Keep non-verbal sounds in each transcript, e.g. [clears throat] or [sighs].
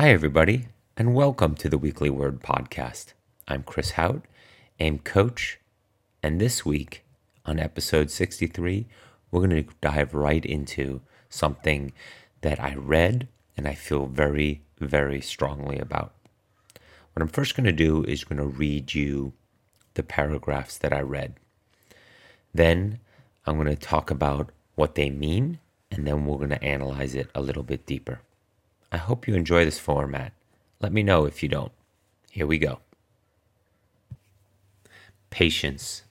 Hi, everybody, and welcome to the Weekly Word Podcast. I'm Chris Hauth, AIM coach, and this week on episode 63, we're going to dive right into something that I read and I feel very, very strongly about. What I'm first going to do is going to read you the paragraphs that I read. Then I'm going to talk about what they mean, and then we're going to analyze it a little bit deeper. I hope you enjoy this format. Let me know if you don't. Here we go. Patience.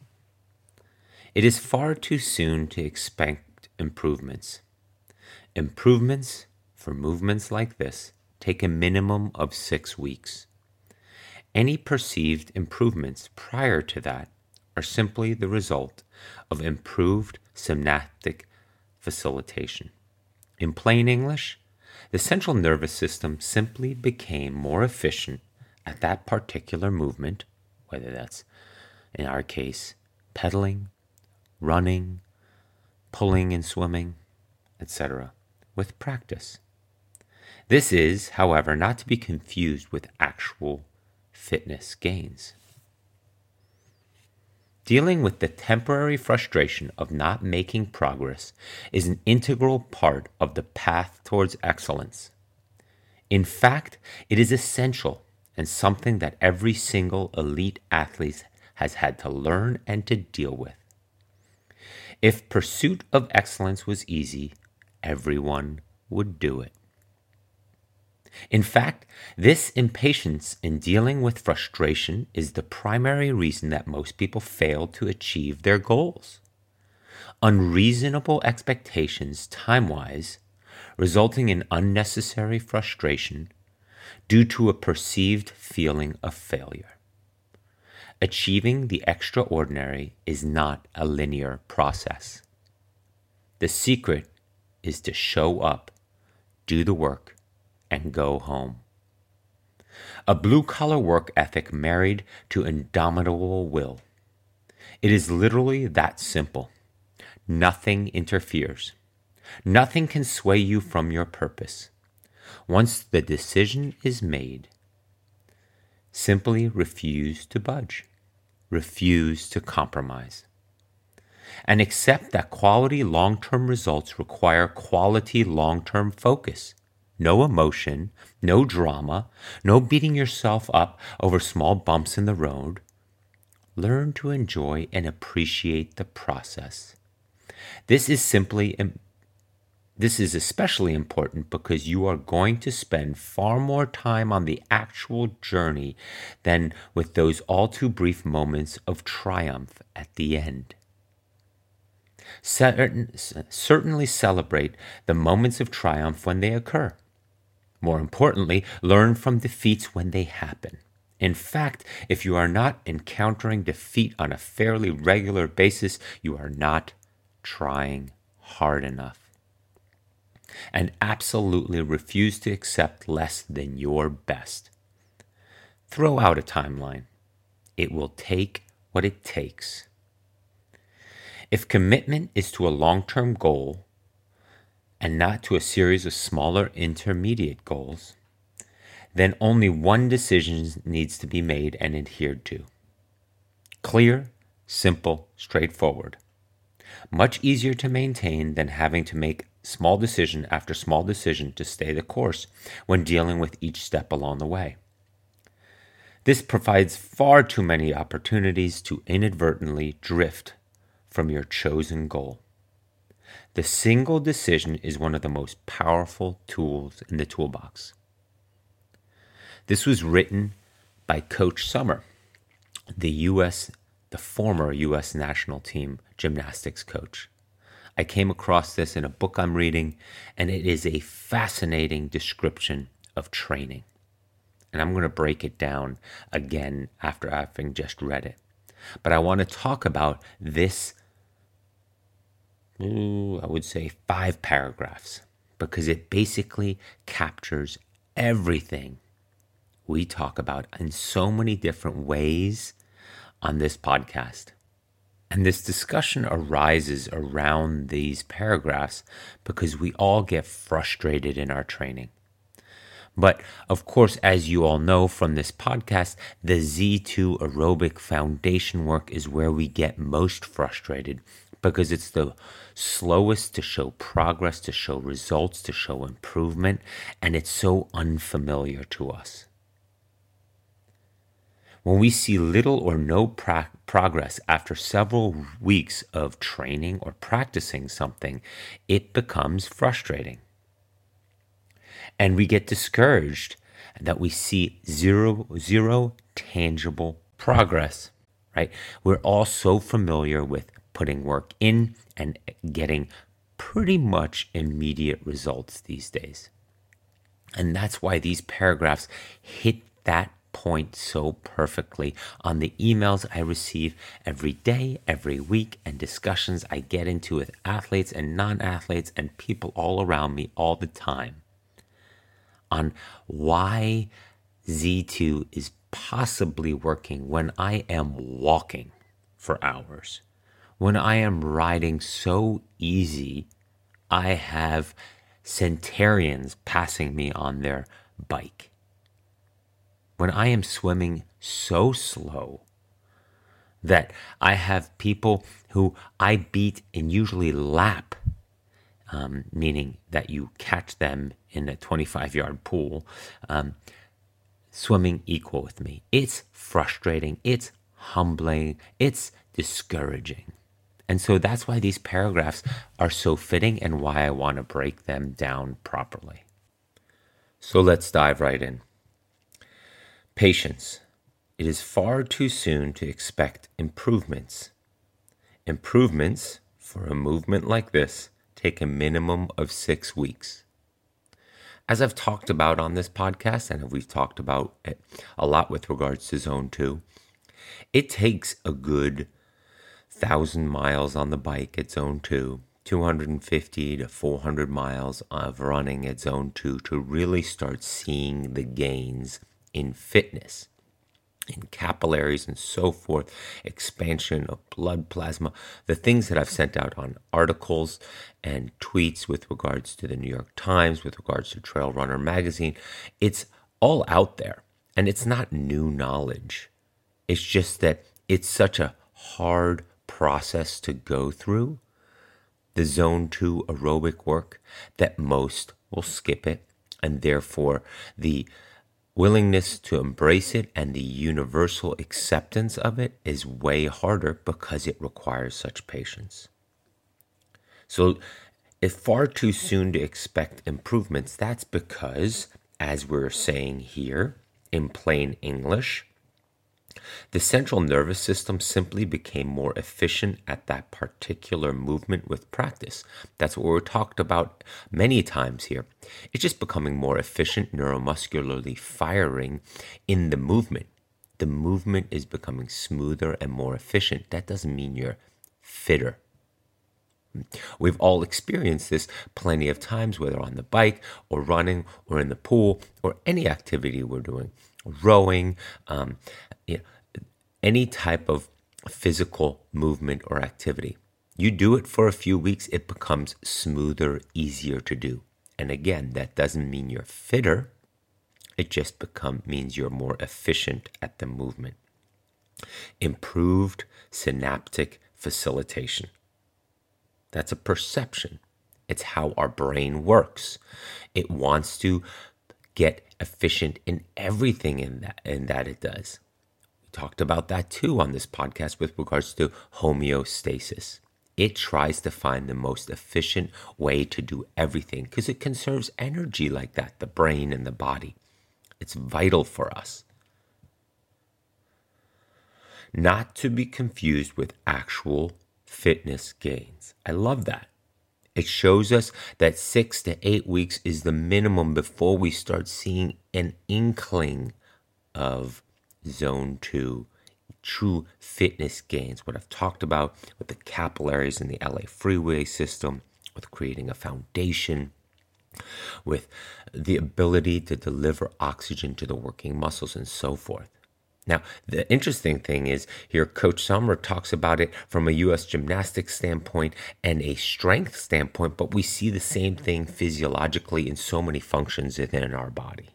It is far too soon to expect improvements. Improvements for movements like this take a minimum of six weeks. Any perceived improvements prior to that are simply the result of improved synaptic facilitation. In plain English, the central nervous system simply became more efficient at that particular movement, whether that's, in our case, pedaling, running, pulling and swimming, etc., with practice. This is, however, not to be confused with actual fitness gains. Dealing with the temporary frustration of not making progress is an integral part of the path towards excellence. In fact, it is essential and something that every single elite athlete has had to learn and to deal with. If pursuit of excellence was easy, everyone would do it. In fact, this impatience in dealing with frustration is the primary reason that most people fail to achieve their goals. Unreasonable expectations, time wise, resulting in unnecessary frustration due to a perceived feeling of failure. Achieving the extraordinary is not a linear process. The secret is to show up, do the work, and go home. A blue collar work ethic married to indomitable will. It is literally that simple. Nothing interferes. Nothing can sway you from your purpose. Once the decision is made, simply refuse to budge, refuse to compromise, and accept that quality long term results require quality long term focus no emotion, no drama, no beating yourself up over small bumps in the road. Learn to enjoy and appreciate the process. This is simply this is especially important because you are going to spend far more time on the actual journey than with those all too brief moments of triumph at the end. Certain, certainly celebrate the moments of triumph when they occur. More importantly, learn from defeats when they happen. In fact, if you are not encountering defeat on a fairly regular basis, you are not trying hard enough. And absolutely refuse to accept less than your best. Throw out a timeline. It will take what it takes. If commitment is to a long term goal, and not to a series of smaller intermediate goals, then only one decision needs to be made and adhered to. Clear, simple, straightforward. Much easier to maintain than having to make small decision after small decision to stay the course when dealing with each step along the way. This provides far too many opportunities to inadvertently drift from your chosen goal. The single decision is one of the most powerful tools in the toolbox. This was written by Coach Sommer, the US the former US national team gymnastics coach. I came across this in a book I'm reading and it is a fascinating description of training. And I'm going to break it down again after having just read it. But I want to talk about this I would say five paragraphs because it basically captures everything we talk about in so many different ways on this podcast. And this discussion arises around these paragraphs because we all get frustrated in our training. But of course, as you all know from this podcast, the Z2 aerobic foundation work is where we get most frustrated because it's the slowest to show progress, to show results, to show improvement, and it's so unfamiliar to us. When we see little or no pra- progress after several weeks of training or practicing something, it becomes frustrating. And we get discouraged that we see zero, zero tangible progress, right? We're all so familiar with putting work in and getting pretty much immediate results these days. And that's why these paragraphs hit that point so perfectly on the emails I receive every day, every week, and discussions I get into with athletes and non athletes and people all around me all the time on why Z2 is possibly working when I am walking for hours when I am riding so easy, I have centurions passing me on their bike. When I am swimming so slow that I have people who I beat and usually lap, um, meaning that you catch them in a 25 yard pool, um, swimming equal with me. It's frustrating, it's humbling, it's discouraging. And so that's why these paragraphs are so fitting and why I want to break them down properly. So let's dive right in. Patience. It is far too soon to expect improvements. Improvements for a movement like this take a minimum of six weeks. As I've talked about on this podcast, and we've talked about it a lot with regards to Zone 2, it takes a good thousand miles on the bike at zone two, 250 to 400 miles of running at zone two to really start seeing the gains in fitness, in capillaries and so forth, expansion of blood plasma, the things that I've sent out on articles and tweets with regards to the New York Times, with regards to Trail Runner magazine. It's all out there and it's not new knowledge. It's just that it's such a hard process to go through, the zone two aerobic work, that most will skip it. And therefore, the willingness to embrace it and the universal acceptance of it is way harder because it requires such patience. So, it's far too soon to expect improvements. That's because, as we're saying here in plain English, the central nervous system simply became more efficient at that particular movement with practice. That's what we're talked about many times here. It's just becoming more efficient neuromuscularly firing in the movement. The movement is becoming smoother and more efficient. That doesn't mean you're fitter. We've all experienced this plenty of times, whether on the bike or running or in the pool or any activity we're doing, rowing, um, any type of physical movement or activity. You do it for a few weeks, it becomes smoother, easier to do. And again, that doesn't mean you're fitter. It just become means you're more efficient at the movement. Improved synaptic facilitation. That's a perception. It's how our brain works. It wants to get efficient in everything in that in that it does talked about that too on this podcast with regards to homeostasis. It tries to find the most efficient way to do everything because it conserves energy like that, the brain and the body. It's vital for us. Not to be confused with actual fitness gains. I love that. It shows us that six to eight weeks is the minimum before we start seeing an inkling of zone two, true fitness gains, what I've talked about with the capillaries in the LA freeway system, with creating a foundation, with the ability to deliver oxygen to the working muscles, and so forth. Now, the interesting thing is here, Coach Sommer talks about it from a U.S. gymnastics standpoint and a strength standpoint, but we see the same thing physiologically in so many functions within our body.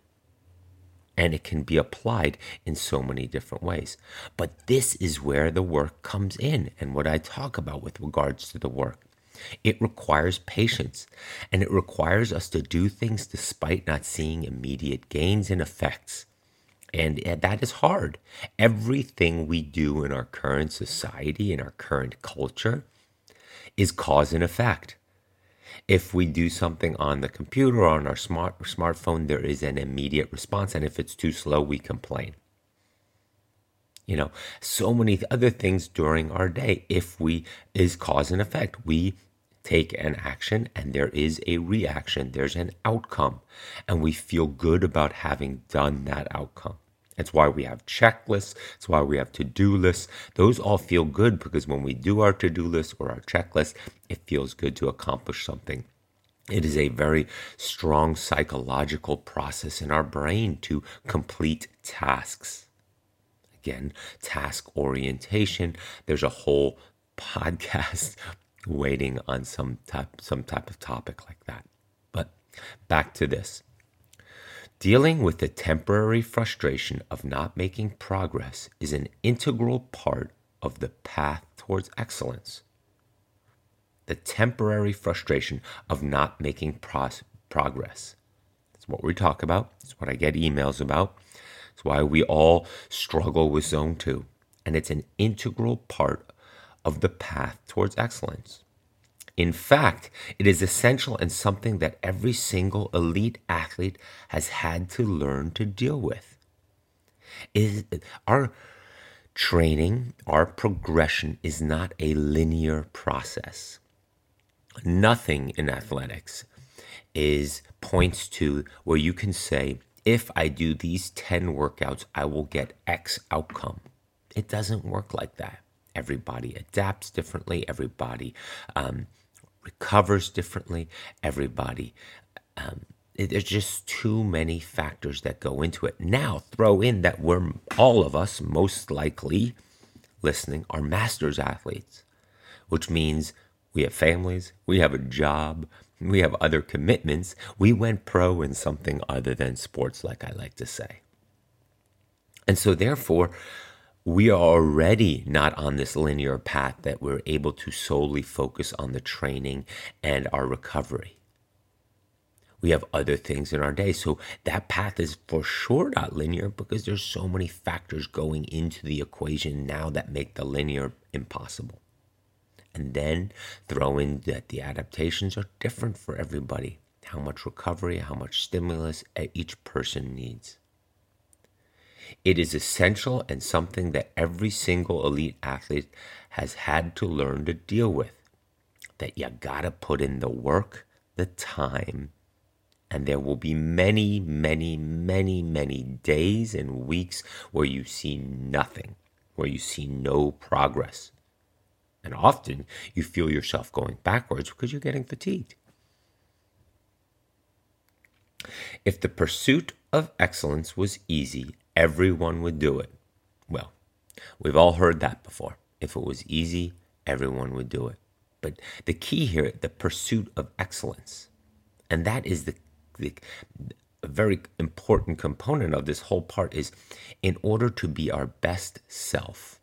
And it can be applied in so many different ways. But this is where the work comes in and what I talk about with regards to the work. It requires patience and it requires us to do things despite not seeing immediate gains and effects. And eh, that is hard. Everything we do in our current society, in our current culture, is cause and effect. If we do something on the computer or on our smart smartphone, there is an immediate response, and if it's too slow, we complain. You know, so many other things during our day. If we is cause and effect, we take an action and there is a reaction, there's an outcome, and we feel good about having done that outcome. It's why we have checklists. It's why we have to do lists. Those all feel good because when we do our to do list or our checklist, it feels good to accomplish something. It is a very strong psychological process in our brain to complete tasks. Again, task orientation. There's a whole podcast [laughs] waiting on some type some type of topic like that. But back to this. Dealing with the temporary frustration of not making progress is an integral part of the path towards excellence. The temporary frustration of not making pros- progress. That's what we talk about. It's what I get emails about. It's why we all struggle with zone two. And it's an integral part of the path towards excellence. In fact, it is essential and something that every single elite athlete has had to learn to deal with. Is our training, our progression is not a linear process. Nothing in athletics is points to where you can say, if I do these 10 workouts, I will get X outcome. It doesn't work like that. Everybody adapts differently. Everybody um, recovers differently. Everybody. Um, there's just too many factors that go into it. Now, throw in that we're all of us, most likely listening, are masters athletes, which means we have families, we have a job, we have other commitments. We went pro in something other than sports, like I like to say. And so, therefore, we are already not on this linear path that we're able to solely focus on the training and our recovery. We have other things in our day. So that path is for sure not linear because there's so many factors going into the equation now that make the linear impossible. And then throw in that the adaptations are different for everybody. How much recovery, how much stimulus each person needs. It is essential and something that every single elite athlete has had to learn to deal with. That you gotta put in the work, the time, and there will be many, many, many, many days and weeks where you see nothing, where you see no progress. And often you feel yourself going backwards because you're getting fatigued. If the pursuit of excellence was easy everyone would do it. Well, we've all heard that before. If it was easy, everyone would do it. But the key here, the pursuit of excellence, and that is the, the a very important component of this whole part is in order to be our best self,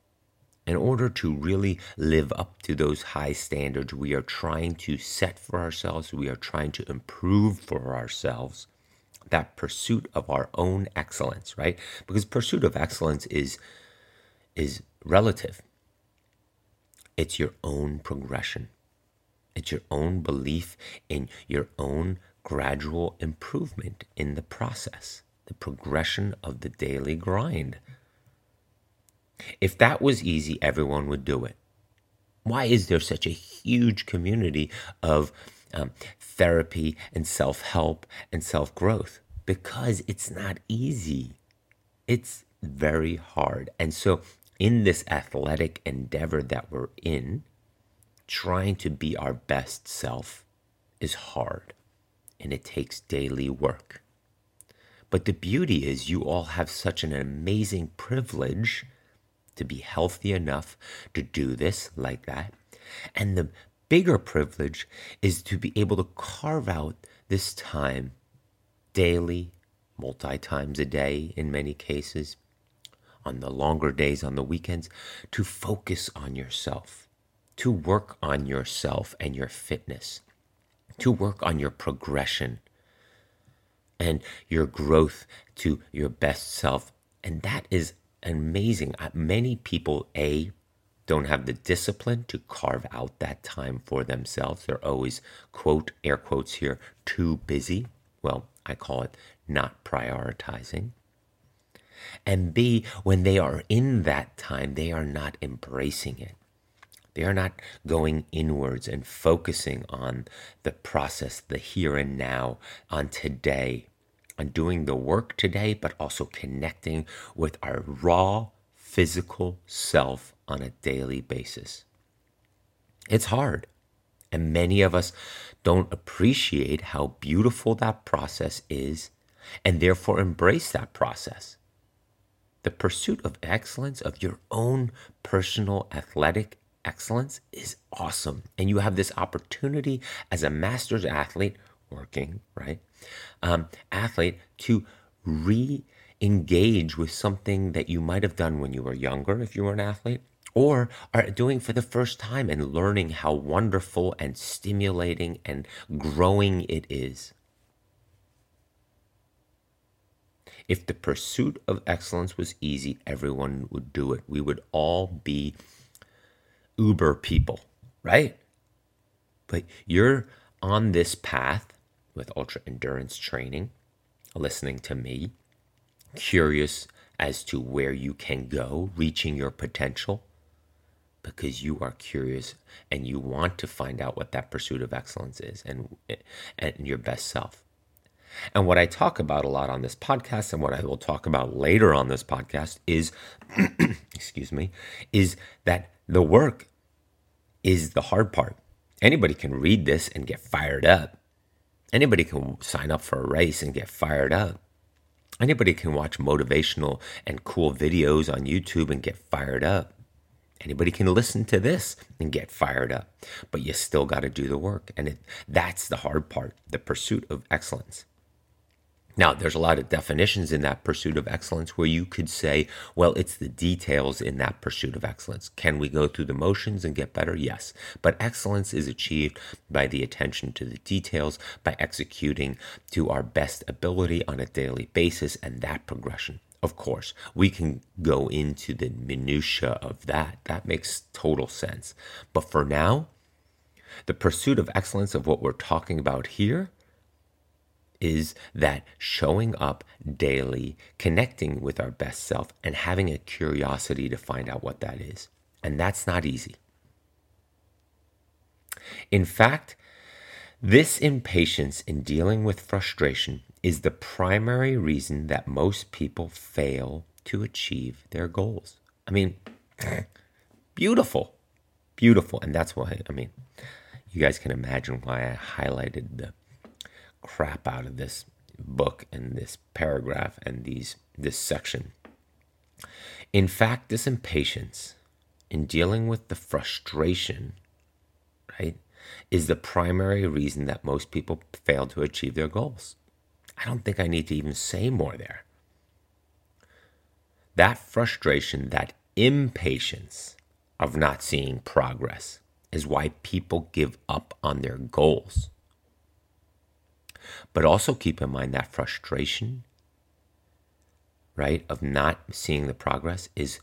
in order to really live up to those high standards we are trying to set for ourselves, we are trying to improve for ourselves, that pursuit of our own excellence, right? Because pursuit of excellence is is relative. It's your own progression. It's your own belief in your own gradual improvement in the process, the progression of the daily grind. If that was easy, everyone would do it. Why is there such a huge community of um, therapy and self help and self growth because it's not easy. It's very hard. And so, in this athletic endeavor that we're in, trying to be our best self is hard and it takes daily work. But the beauty is, you all have such an amazing privilege to be healthy enough to do this like that. And the bigger privilege is to be able to carve out this time daily, multi times a day in many cases, on the longer days, on the weekends, to focus on yourself, to work on yourself and your fitness, to work on your progression and your growth to your best self. And that is amazing. Uh, many people, A, don't have the discipline to carve out that time for themselves. They're always, quote, air quotes here, too busy. Well, I call it not prioritizing. And B, when they are in that time, they are not embracing it. They are not going inwards and focusing on the process, the here and now, on today, on doing the work today, but also connecting with our raw physical self on a daily basis. It's hard. And many of us don't appreciate how beautiful that process is and therefore embrace that process. The pursuit of excellence, of your own personal athletic excellence, is awesome. And you have this opportunity as a master's athlete, working, right? Um, athlete to re engage with something that you might have done when you were younger if you were an athlete, or are doing for the first time and learning how wonderful and stimulating and growing it is. If the pursuit of excellence was easy, everyone would do it. We would all be uber people, right? But you're on this path with ultra endurance training, listening to me, curious as to where you can go, reaching your potential, because you are curious and you want to find out what that pursuit of excellence is and, and your best self. And what I talk about a lot on this podcast and what I will talk about later on this podcast is, [clears throat] excuse me, is that the work is the hard part. Anybody can read this and get fired up. Anybody can sign up for a race and get fired up. Anybody can watch motivational and cool videos on YouTube and get fired up. Anybody can listen to this and get fired up, but you still got to do the work. And it, that's the hard part the pursuit of excellence. Now, there's a lot of definitions in that pursuit of excellence where you could say, well, it's the details in that pursuit of excellence. Can we go through the motions and get better? Yes. But excellence is achieved by the attention to the details, by executing to our best ability on a daily basis, and that progression. Of course, we can go into the minutiae of that. That makes total sense. But for now, the pursuit of excellence of what we're talking about here is that showing up daily, connecting with our best self, and having a curiosity to find out what that is. And that's not easy. In fact, this impatience in dealing with frustration is the primary reason that most people fail to achieve their goals. I mean, [clears throat] beautiful, beautiful. And that's why, I mean, you guys can imagine why I highlighted the crap out of this book and this paragraph and these this section. In fact, this impatience in dealing with the frustration, right, is the primary reason that most people fail to achieve their goals. I don't think I need to even say more there. That frustration, that impatience of not seeing progress is why people give up on their goals. But also keep in mind that frustration, right, of not seeing the progress is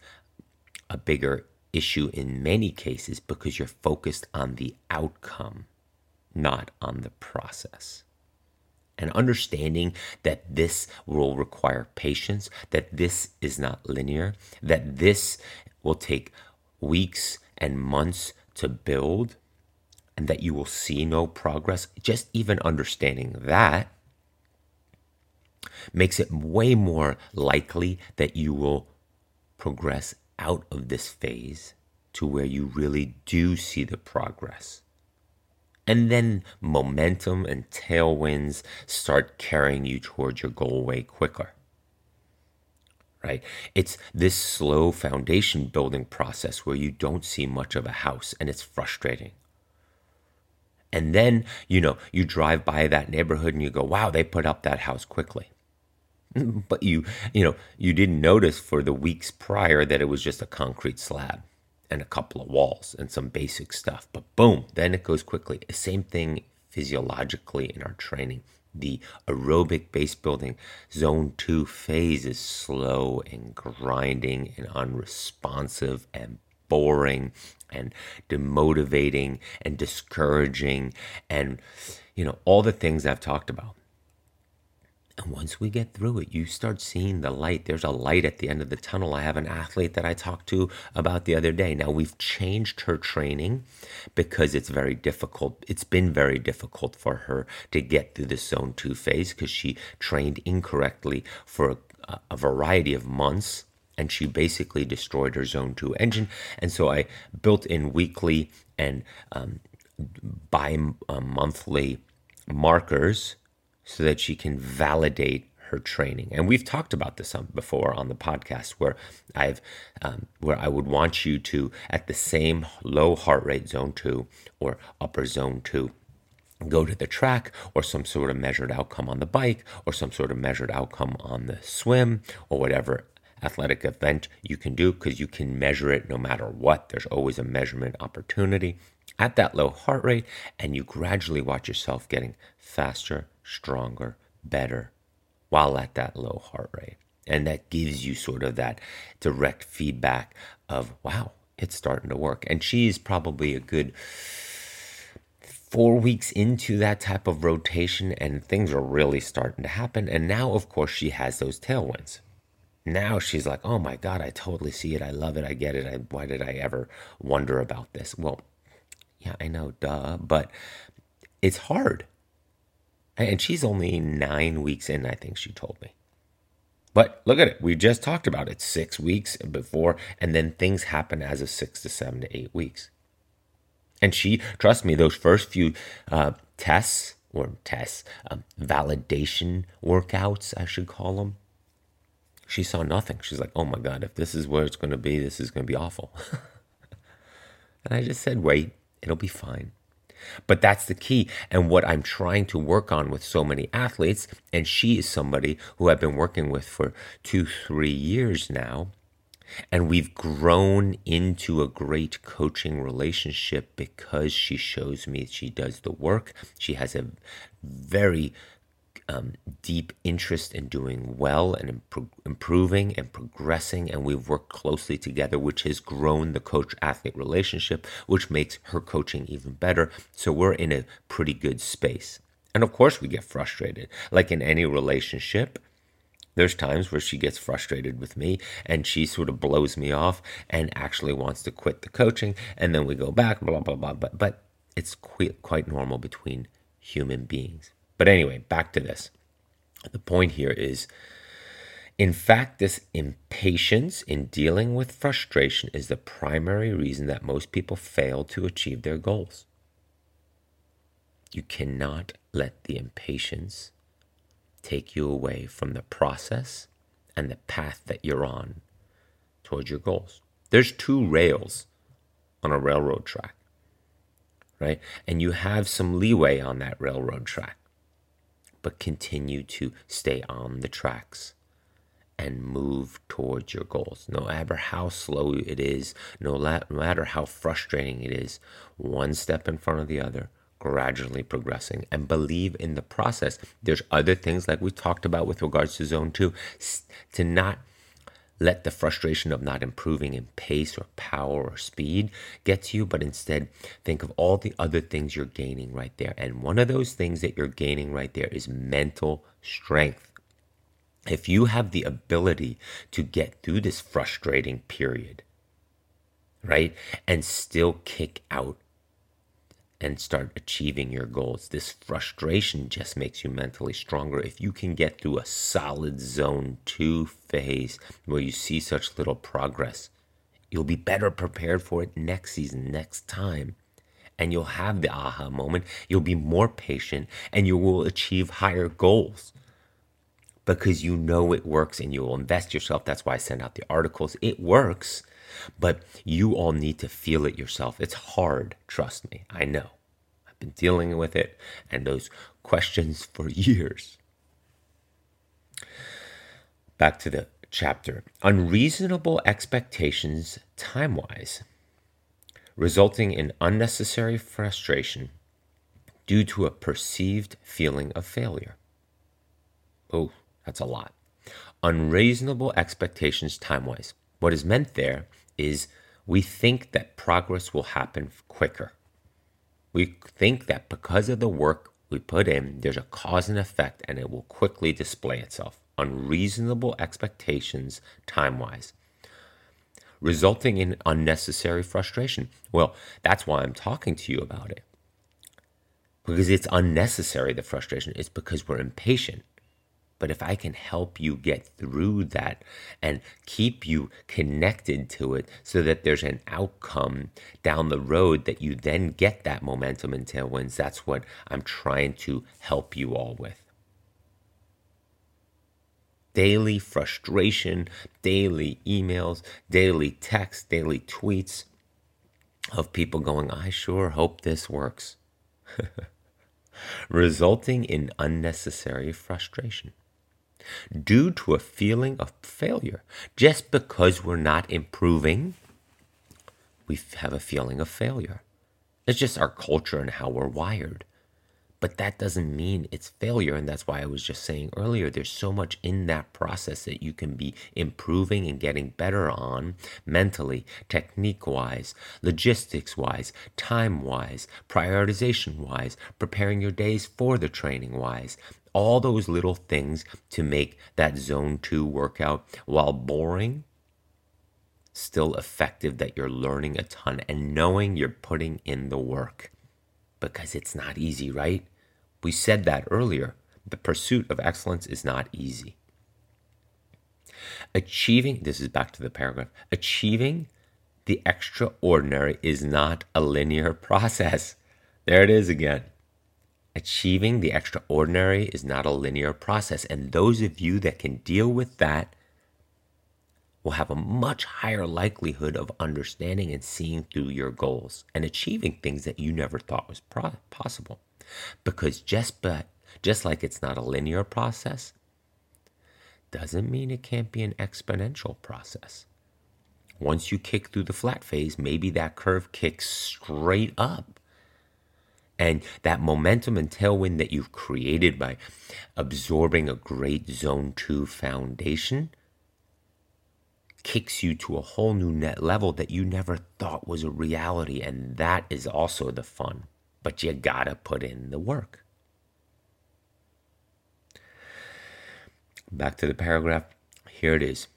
a bigger issue in many cases because you're focused on the outcome, not on the process. And understanding that this will require patience, that this is not linear, that this will take weeks and months to build, and that you will see no progress, just even understanding that makes it way more likely that you will progress out of this phase to where you really do see the progress. And then momentum and tailwinds start carrying you towards your goal way quicker. Right? It's this slow foundation building process where you don't see much of a house and it's frustrating. And then, you know, you drive by that neighborhood and you go, wow, they put up that house quickly. [laughs] but you you know you didn't notice for the weeks prior that it was just a concrete slab and a couple of walls and some basic stuff. But boom then it goes quickly. Same thing physiologically in our training. The aerobic base building zone 2 phase is slow and grinding and unresponsive and boring and demotivating and discouraging and you know all the things I've talked about and once we get through it, you start seeing the light. There's a light at the end of the tunnel. I have an athlete that I talked to about the other day. Now, we've changed her training because it's very difficult. It's been very difficult for her to get through the zone two phase because she trained incorrectly for a, a variety of months and she basically destroyed her zone 2 engine and so i built in weekly and um, bi-monthly markers so that she can validate her training. And we've talked about this before on the podcast, where I've um, where I would want you to at the same low heart rate zone two or upper zone two. Go to the track or some sort of measured outcome on the bike or some sort of measured outcome on the swim or whatever athletic event you can do because you can measure it no matter what. There's always a measurement opportunity at that low heart rate, and you gradually watch yourself getting faster stronger, better, while at that low heart rate. And that gives you sort of that direct feedback of, wow, it's starting to work. And she's probably a good four weeks into that type of rotation, and things are really starting to happen. And now, of course, she has those tailwinds. Now she's like, oh my God, I totally see it. I love it. I get it. I, why did I ever wonder about this? Well, yeah, I know, duh. But it's hard and she's only nine weeks in, I think she told me. But look at it. We just talked about it six weeks before, and then things happen as of six to seven to eight weeks. And she, trust me, those first few uh, tests or tests, um, validation workouts, I should call them, she saw nothing. She's like, oh my God, if this is where it's going to be, this is going to be awful. [laughs] and I just said, wait, it'll be fine. But that's the key. And what I'm trying to work on with so many athletes, and she is somebody who I've been working with for two, three years now. And we've grown into a great coaching relationship because she shows me she does the work. She has a very um, deep interest in doing well and improving and progressing. And we've worked closely together, which has grown the coach athlete relationship, which makes her coaching even better. So we're in a pretty good space. And of course, we get frustrated. Like in any relationship, there's times where she gets frustrated with me and she sort of blows me off and actually wants to quit the coaching. And then we go back, blah, blah, blah. But, but it's quite, quite normal between human beings. But anyway, back to this. The point here is in fact, this impatience in dealing with frustration is the primary reason that most people fail to achieve their goals. You cannot let the impatience take you away from the process and the path that you're on towards your goals. There's two rails on a railroad track, right? And you have some leeway on that railroad track but continue to stay on the tracks and move towards your goals. No matter how slow it is, no, matter how frustrating it is, one step in front of the other, gradually progressing and believe in the process. There's other things like we talked about with regards to zone two, to not let the frustration of not improving in pace or power or speed get to you, but instead think of all the other things you're gaining right there. And one of those things that you're gaining right there is mental strength. If you have the ability to get through this frustrating period, right, and still kick out and start achieving your goals. This frustration just makes you mentally stronger. If you can get through a solid zone two phase where you see such little progress, you'll be better prepared for it next season, next time. And you'll have the aha moment. You'll be more patient and you will achieve higher goals because you know it works and you will invest yourself. That's why I send out the articles. It works but you all need to feel it yourself. It's hard, trust me. I know. I've been dealing with it and those questions [laughs] for years. Back to the chapter. Unreasonable expectations time wise, resulting in unnecessary frustration due to a perceived feeling of failure. Oh, that's a lot. Unreasonable expectations time wise. What is meant there is we think that progress will happen quicker. We think that because of the work we put in, there's a cause and effect and it will quickly display itself. Unreasonable expectations time wise, resulting in unnecessary frustration. Well, that's why I'm talking to you about it. Because it's unnecessary, the frustration. It's because we're impatient. But if I can help you get through that and keep you connected to it so that there's an outcome down the road that you then get that momentum and tailwinds, that's what I'm trying to help you all with. Daily frustration, daily emails, daily texts, daily tweets of people going, I sure hope this works, [laughs] resulting in unnecessary frustration due to a feeling of failure. Just because we're not improving, we have a feeling of failure. It's just our culture and how we're wired. But that doesn't mean it's failure. And that's why I was just saying earlier there's so much in that process that you can be improving and getting better on mentally, technique wise, logistics wise, time wise, prioritization wise, preparing your days for the training wise all those little things to make that zone two workout while boring still effective that you're learning a ton and knowing you're putting in the work because it's not easy, right? We said that earlier. The pursuit of excellence is not easy. Achieving, this is back to the paragraph, achieving the extraordinary is not a linear [laughs] process. There it is again. Achieving the extraordinary is not a linear process. And those of you that can deal with that will have a much higher likelihood of understanding and seeing through your goals and achieving things that you never thought was pro- possible. Because just but just like it's not a linear process, doesn't mean it can't be an exponential process. Once you kick through the flat phase, maybe that curve kicks straight up and that momentum and tailwind that you've created by absorbing a great zone 2 foundation kicks you to a whole new net level that you never thought was a reality and that is also the fun. But you gotta put in the work. Back to the paragraph. Here it is.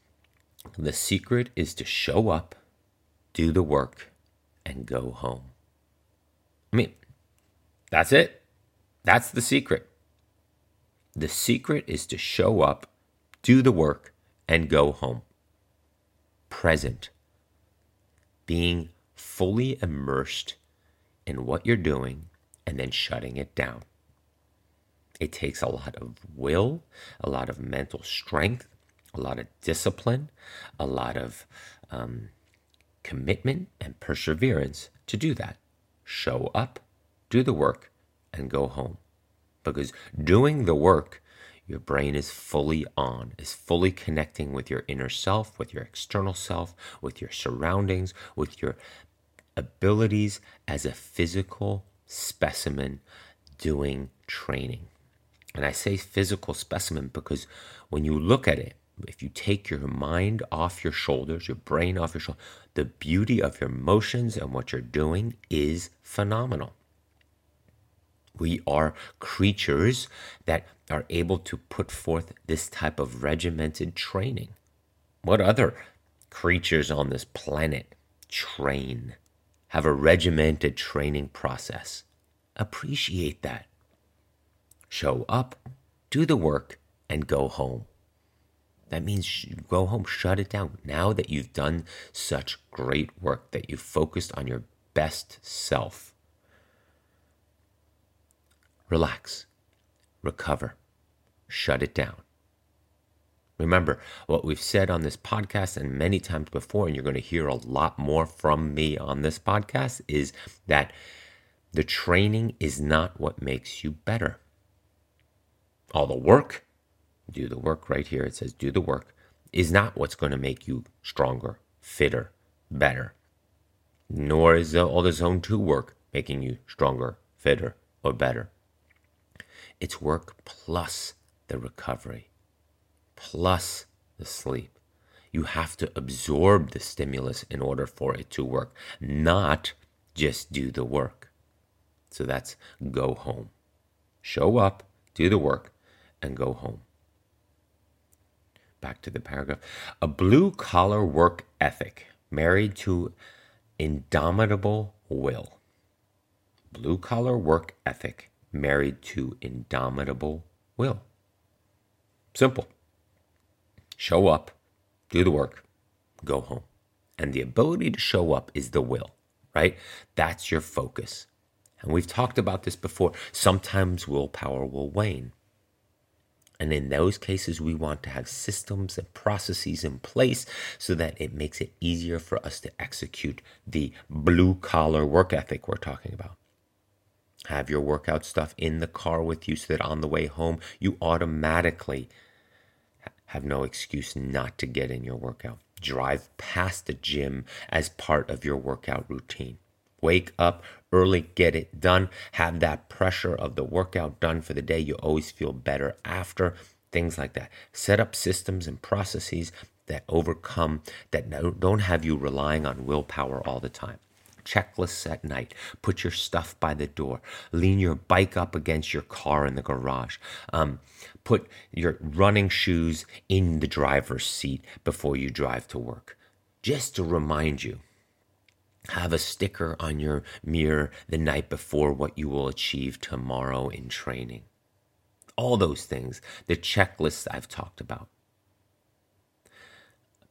The secret is to show up do the work and go home. I mean that's it. That's the secret. The secret is to show up, do the work, and go home. Present. Being fully immersed in what you're doing and then shutting it down. It takes a lot of will, a lot of mental strength, a lot of discipline, a lot of um, commitment and perseverance to do that. Show up, do the work, and go home. Because doing the work, your brain is fully on, is fully connecting with your inner self, with your external self, with your surroundings, with your abilities as a physical specimen doing training. And I say physical specimen because when you look at it, if you take your mind off your shoulders, your brain off your shoulders, the beauty of your motions and what you're doing is phenomenal. We are creatures that are able to put forth this type of regimented training. What other creatures on this planet train, have a regimented training process? Appreciate that. Show up, do the work, and go home. That means go home, shut it down. Now that you've done such great work, that you've focused on your best self, relax, recover, shut it down. Remember, what we've said on this podcast and many times before, and you're going to hear a lot more from me on this podcast, is that the training is not what makes you better. All the work, do the work right here. It says do the work is not what's going to make you stronger, fitter, better. Nor is all the zone two work making you stronger, fitter, or better. It's work plus the recovery, plus the sleep. You have to absorb the stimulus in order for it to work, not just do the work. So that's go home. Show up, do the work, and go home. Back to the paragraph. A blue collar work ethic married to indomitable will. Blue collar work ethic married to indomitable will. Simple. Show up, do the work, go home. And the ability to show up is the will, right? That's your focus. And we've talked about this before. Sometimes willpower will wane. And in those cases, we want to have systems and processes in place so that it makes it easier for us to execute the blue collar work ethic we're talking about. Have your workout stuff in the car with you so that on the way home, you automatically have no excuse not to get in your workout. Drive past the gym as part of your workout routine. Wake up early, get it done, have that pressure of the workout done for the day. You always feel better after, things like that. Set up systems and processes that overcome, that don't have you relying on willpower all the time. Checklists at night. Put your stuff by the door. Lean your bike up against your car in the garage. Um, put your running shoes in the driver's seat before you drive to work. Just to remind you have a sticker on your mirror the night before what you will achieve tomorrow in training. All those things, the checklists I've talked about.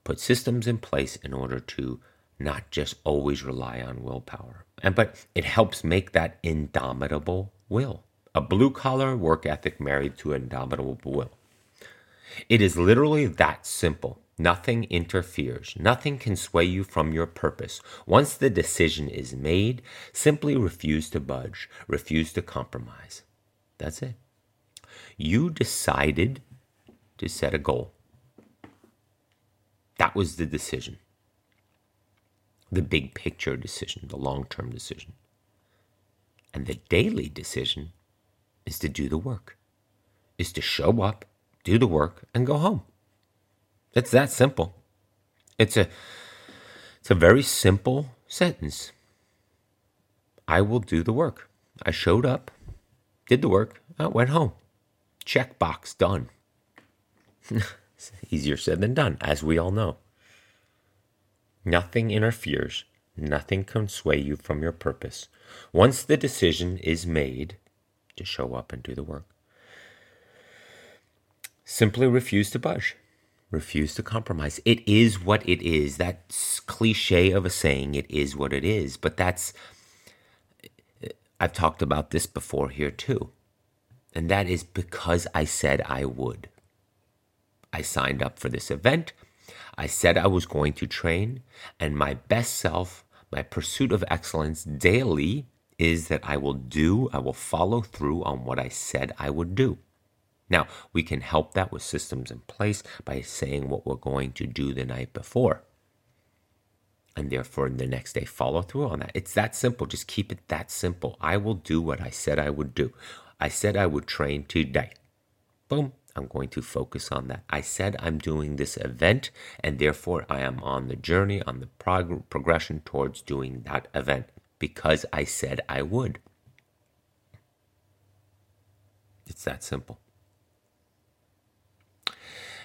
Put systems in place in order to not just always rely on willpower. And but it helps make that indomitable will. A blue collar work ethic married to indomitable will. It is literally that simple. Nothing interferes. Nothing can sway you from your purpose. Once the decision is made, simply refuse to budge, refuse to compromise. That's it. You decided to set a goal. That was the decision. The big picture decision, the long term decision. And the daily decision is to do the work, is to show up, do the work, and go home. It's that simple. It's a it's a very simple sentence. I will do the work. I showed up, did the work, I went home. Check box done. [laughs] Easier said than done, as we all know. Nothing interferes, nothing can sway you from your purpose. Once the decision is made to show up and do the work, simply refuse to budge refuse to compromise. It is what it is. That cliche of a saying, it is what it is. But that's, I've talked about this before here too. And that is because I said I would. I signed up for this event. I said I was going to train. And my best self, my pursuit of excellence daily is that I will do, I will follow through on what I said I would do. Now, we can help that with systems in place by saying what we're going to do the night before. And therefore, the next day, follow through on that. It's that simple. Just keep it that simple. I will do what I said I would do. I said I would train today. Boom. I'm going to focus on that. I said I'm doing this event, and therefore I am on the journey, on the prog- progression towards doing that event because I said I would. It's that simple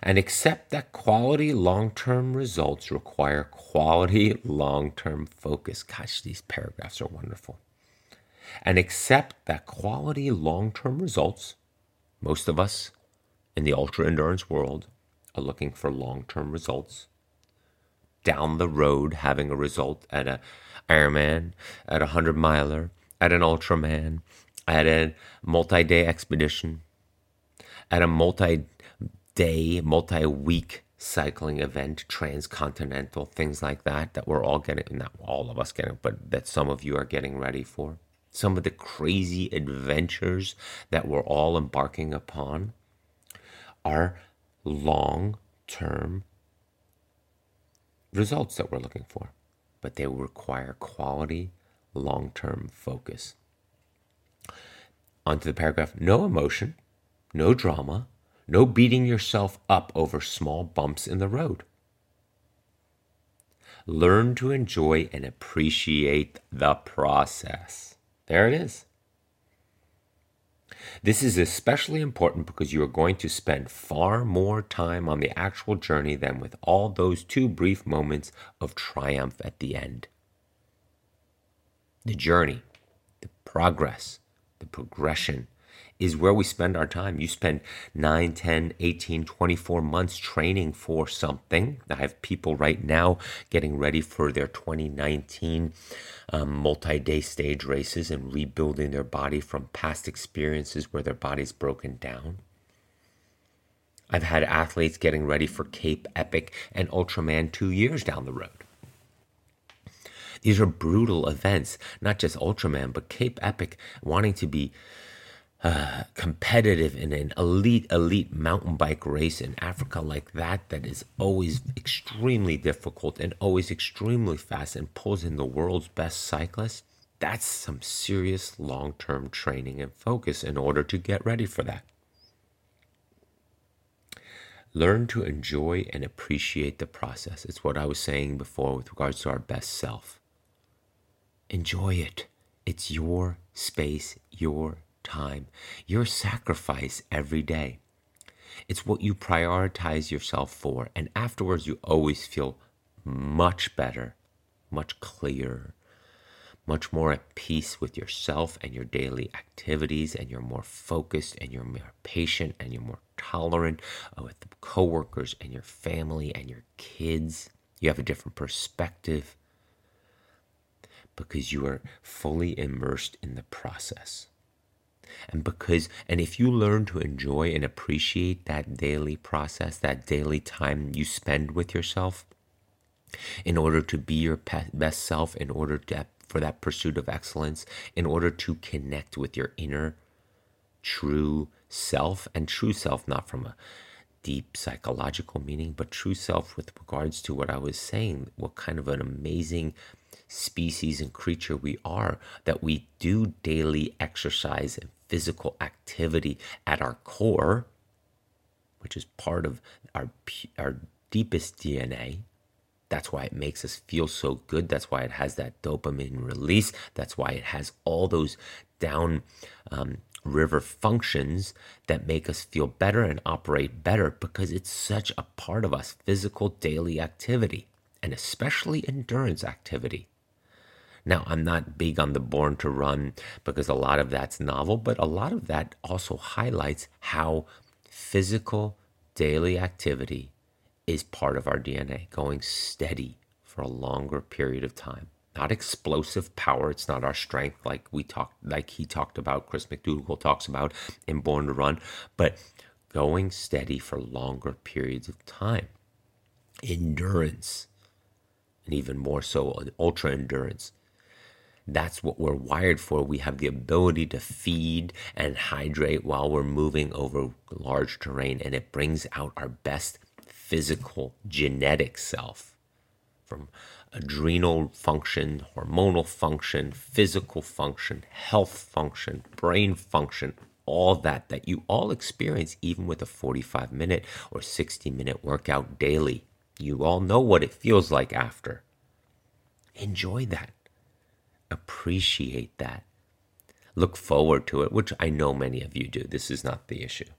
and accept that quality long term results require quality long term focus. Gosh, these paragraphs are wonderful. And accept that quality long term results, most of us in the ultra endurance world are looking for long term results. Down the road, having a result at a Ironman, at a 100 miler, at an Ultraman, at a multi day expedition, at a multi day, multi week cycling event, transcontinental, things like that, that we're all getting, not all of us getting, but that some of you are getting ready for. Some of the crazy adventures that we're all embarking upon are long term results that we're looking for, but they require quality, long term focus. Onto the paragraph no emotion, no drama, no beating yourself up over small bumps in the road. Learn to enjoy and appreciate the process. There it is. This is especially important because you are going to spend far more time on the actual journey than with all those two brief moments of triumph at the end. The journey, the progress, the progression is where we spend our time. You spend 9, 10, 18, 24 months training for something. I have people right now getting ready for their 2019 um, multi day stage races and rebuilding their body from past experiences where their body's broken down. I've had athletes getting ready for Cape Epic and Ultraman two years down the road. These are brutal events, not just Ultraman, but Cape Epic wanting to be [sighs] competitive in an elite, elite mountain bike race in Africa like that, that is always extremely difficult and always extremely fast and pulls in the world's best cyclists, that's some serious long term training and focus in order to get ready for that. Learn to enjoy and appreciate the process. It's what I was saying before with regards to our best self. Enjoy it. It's your space, your time, your sacrifice every day. It's what you prioritize yourself for. And afterwards, you always feel much better, much clearer, much more at peace with yourself and your daily activities. And you're more focused and you're more patient and you're more tolerant uh, with the coworkers and your family and your kids. You have a different perspective because you are fully immersed in the process. And because, and if you learn to enjoy and appreciate that daily process, that daily time you spend with yourself, in order to be your best self, in order to, for that pursuit of excellence, in order to connect with your inner true self, and true self not from a deep psychological meaning, but true self with regards to what I was saying, what kind of an amazing species and creature we are, that we do daily exercise and physical activity at our core, which is part of our, our deepest DNA. That's why it makes us feel so good. That's why it has that dopamine release. That's why it has all those down um, river functions that make us feel better and operate better because it's such a part of us physical daily activity and especially endurance activity. Now, I'm not big on the born to run because a lot of that's novel, but a lot of that also highlights how physical daily activity is part of our DNA, going steady for a longer period of time. Not explosive power, it's not our strength like we talked like he talked about, Chris McDougall talks about in Born to Run, but going steady for longer periods of time. Endurance, and even more so ultra endurance that's what we're wired for. We have the ability to feed and hydrate while we're moving over large terrain, and it brings out our best physical genetic self from adrenal function, hormonal function, physical function, health function, brain function, all that that you all experience even with a 45 minute or 60 minute workout daily. You all know what it feels like after. Enjoy that appreciate that. Look forward to it, which I know many of you do. This is not the issue.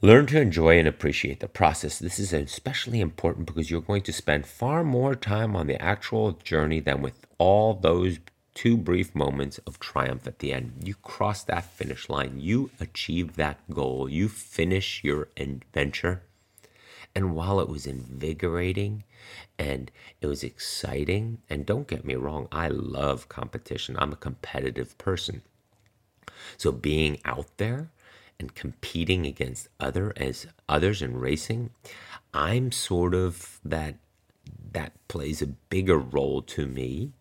Learn to enjoy and appreciate the process. This is especially important because you're going to spend far more time on the actual journey than with all those two brief moments of triumph at the end. You cross that finish line, you achieve that goal, you finish your adventure. And while it was invigorating and it was exciting, and don't get me wrong, I love competition. I'm a competitive person. So being out there and competing against other as others in racing, I'm sort of that that plays a bigger role to me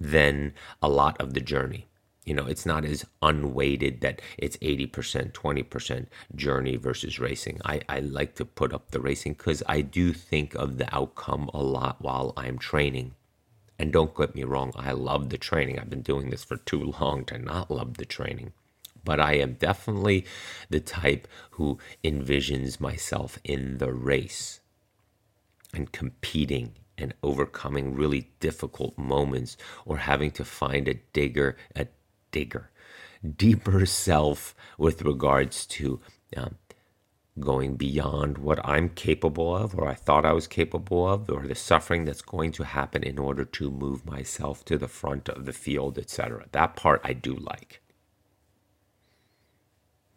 than a lot of the journey. You know, it's not as unweighted that it's 80%, 20% journey versus racing. I, I like to put up the racing because I do think of the outcome a lot while I'm training. And don't get me wrong, I love the training. I've been doing this for too long to not love the training. But I am definitely the type who envisions myself in the race and competing and overcoming really difficult moments or having to find a digger, a digger, deeper self with regards to um, going beyond what I'm capable of or I thought I was capable of or the suffering that's going to happen in order to move myself to the front of the field, etc. That part I do like.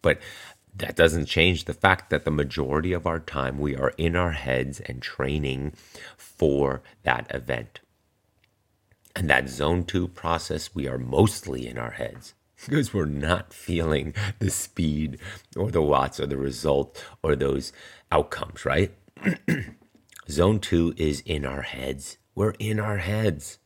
But that doesn't change the fact that the majority of our time we are in our heads and training for that event. And that zone two process, we are mostly in our heads [laughs] because we're not feeling the speed or the watts or the result or those outcomes, right? [clears throat] Zone two is in our heads. We're in our heads.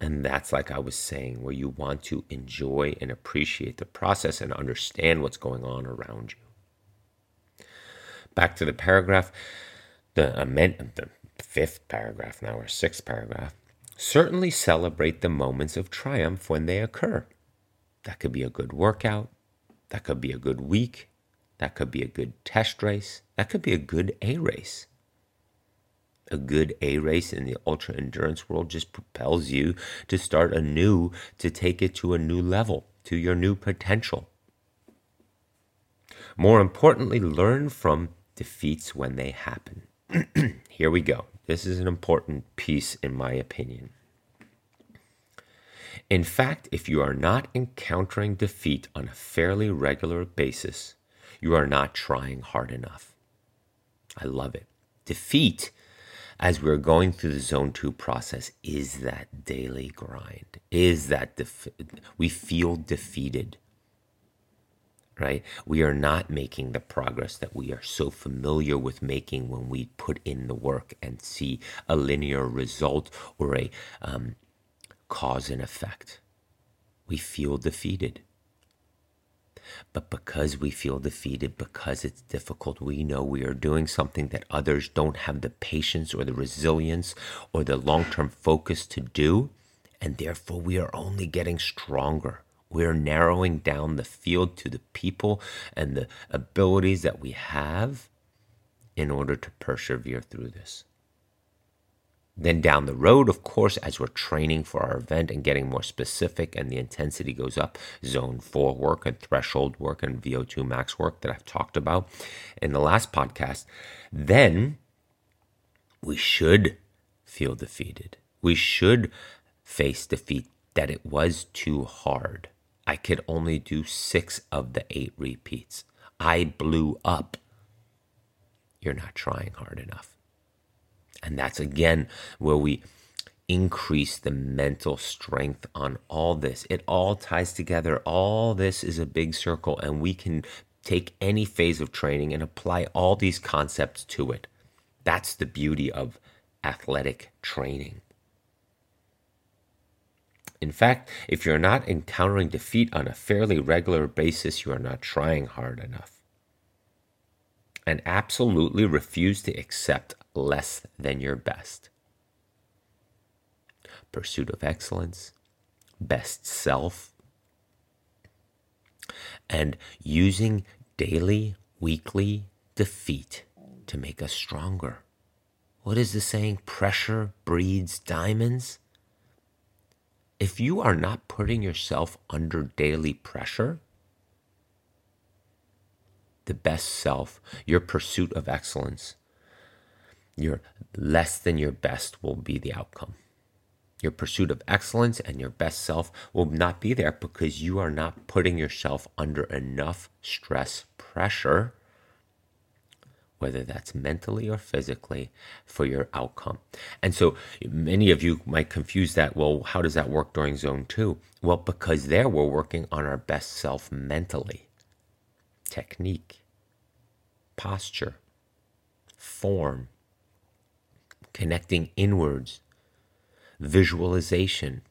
And that's like I was saying, where you want to enjoy and appreciate the process and understand what's going on around you. Back to the paragraph, the the fifth paragraph now, or sixth paragraph. Certainly celebrate the moments of triumph when they occur. That could be a good workout. That could be a good week. That could be a good test race. That could be a good A race. A good A race in the ultra endurance world just propels you to start anew, to take it to a new level, to your new potential. More importantly, learn from defeats when they happen. [clears throat] Here we go. This is an important piece, in my opinion. In fact, if you are not encountering defeat on a fairly regular basis, you are not trying hard enough. I love it. Defeat, as we're going through the zone two process, is that daily grind, is that def- we feel defeated, right? We are not making the progress that we are so familiar with making when we put in the work and see a linear result or a um, cause and effect. We feel defeated. But because we feel defeated, because it's difficult, we know we are doing something that others don't have the patience or the resilience or the long term focus to do. And therefore, we are only getting stronger. We're narrowing down the field to the people and the abilities that we have in order to persevere through this. Then down the road, of course, as we're training for our event and getting more specific and the intensity goes up, zone four work and threshold work and VO2 max work that I've talked about in the last podcast, then we should feel defeated. We should face defeat that it was too hard. I could only do six of the eight repeats. I blew up. You're not trying hard enough. And that's again where we increase the mental strength on all this. It all ties together. All this is a big circle, and we can take any phase of training and apply all these concepts to it. That's the beauty of athletic training. In fact, if you're not encountering defeat on a fairly regular basis, you are not trying hard enough and absolutely refuse to accept less than your best. Pursuit of excellence, best self, and using daily, weekly defeat to make us stronger. What is the saying? Pressure breeds diamonds. If you are not putting yourself under daily pressure, the best self, your pursuit of excellence, your less than your best will be the outcome. Your pursuit of excellence and your best self will not be there because you are not putting yourself under enough stress pressure, whether that's mentally or physically, for your outcome. And so many of you might confuse that. Well, how does that work during zone two? Well, because there we're working on our best self mentally technique, posture, form, connecting inwards, visualization,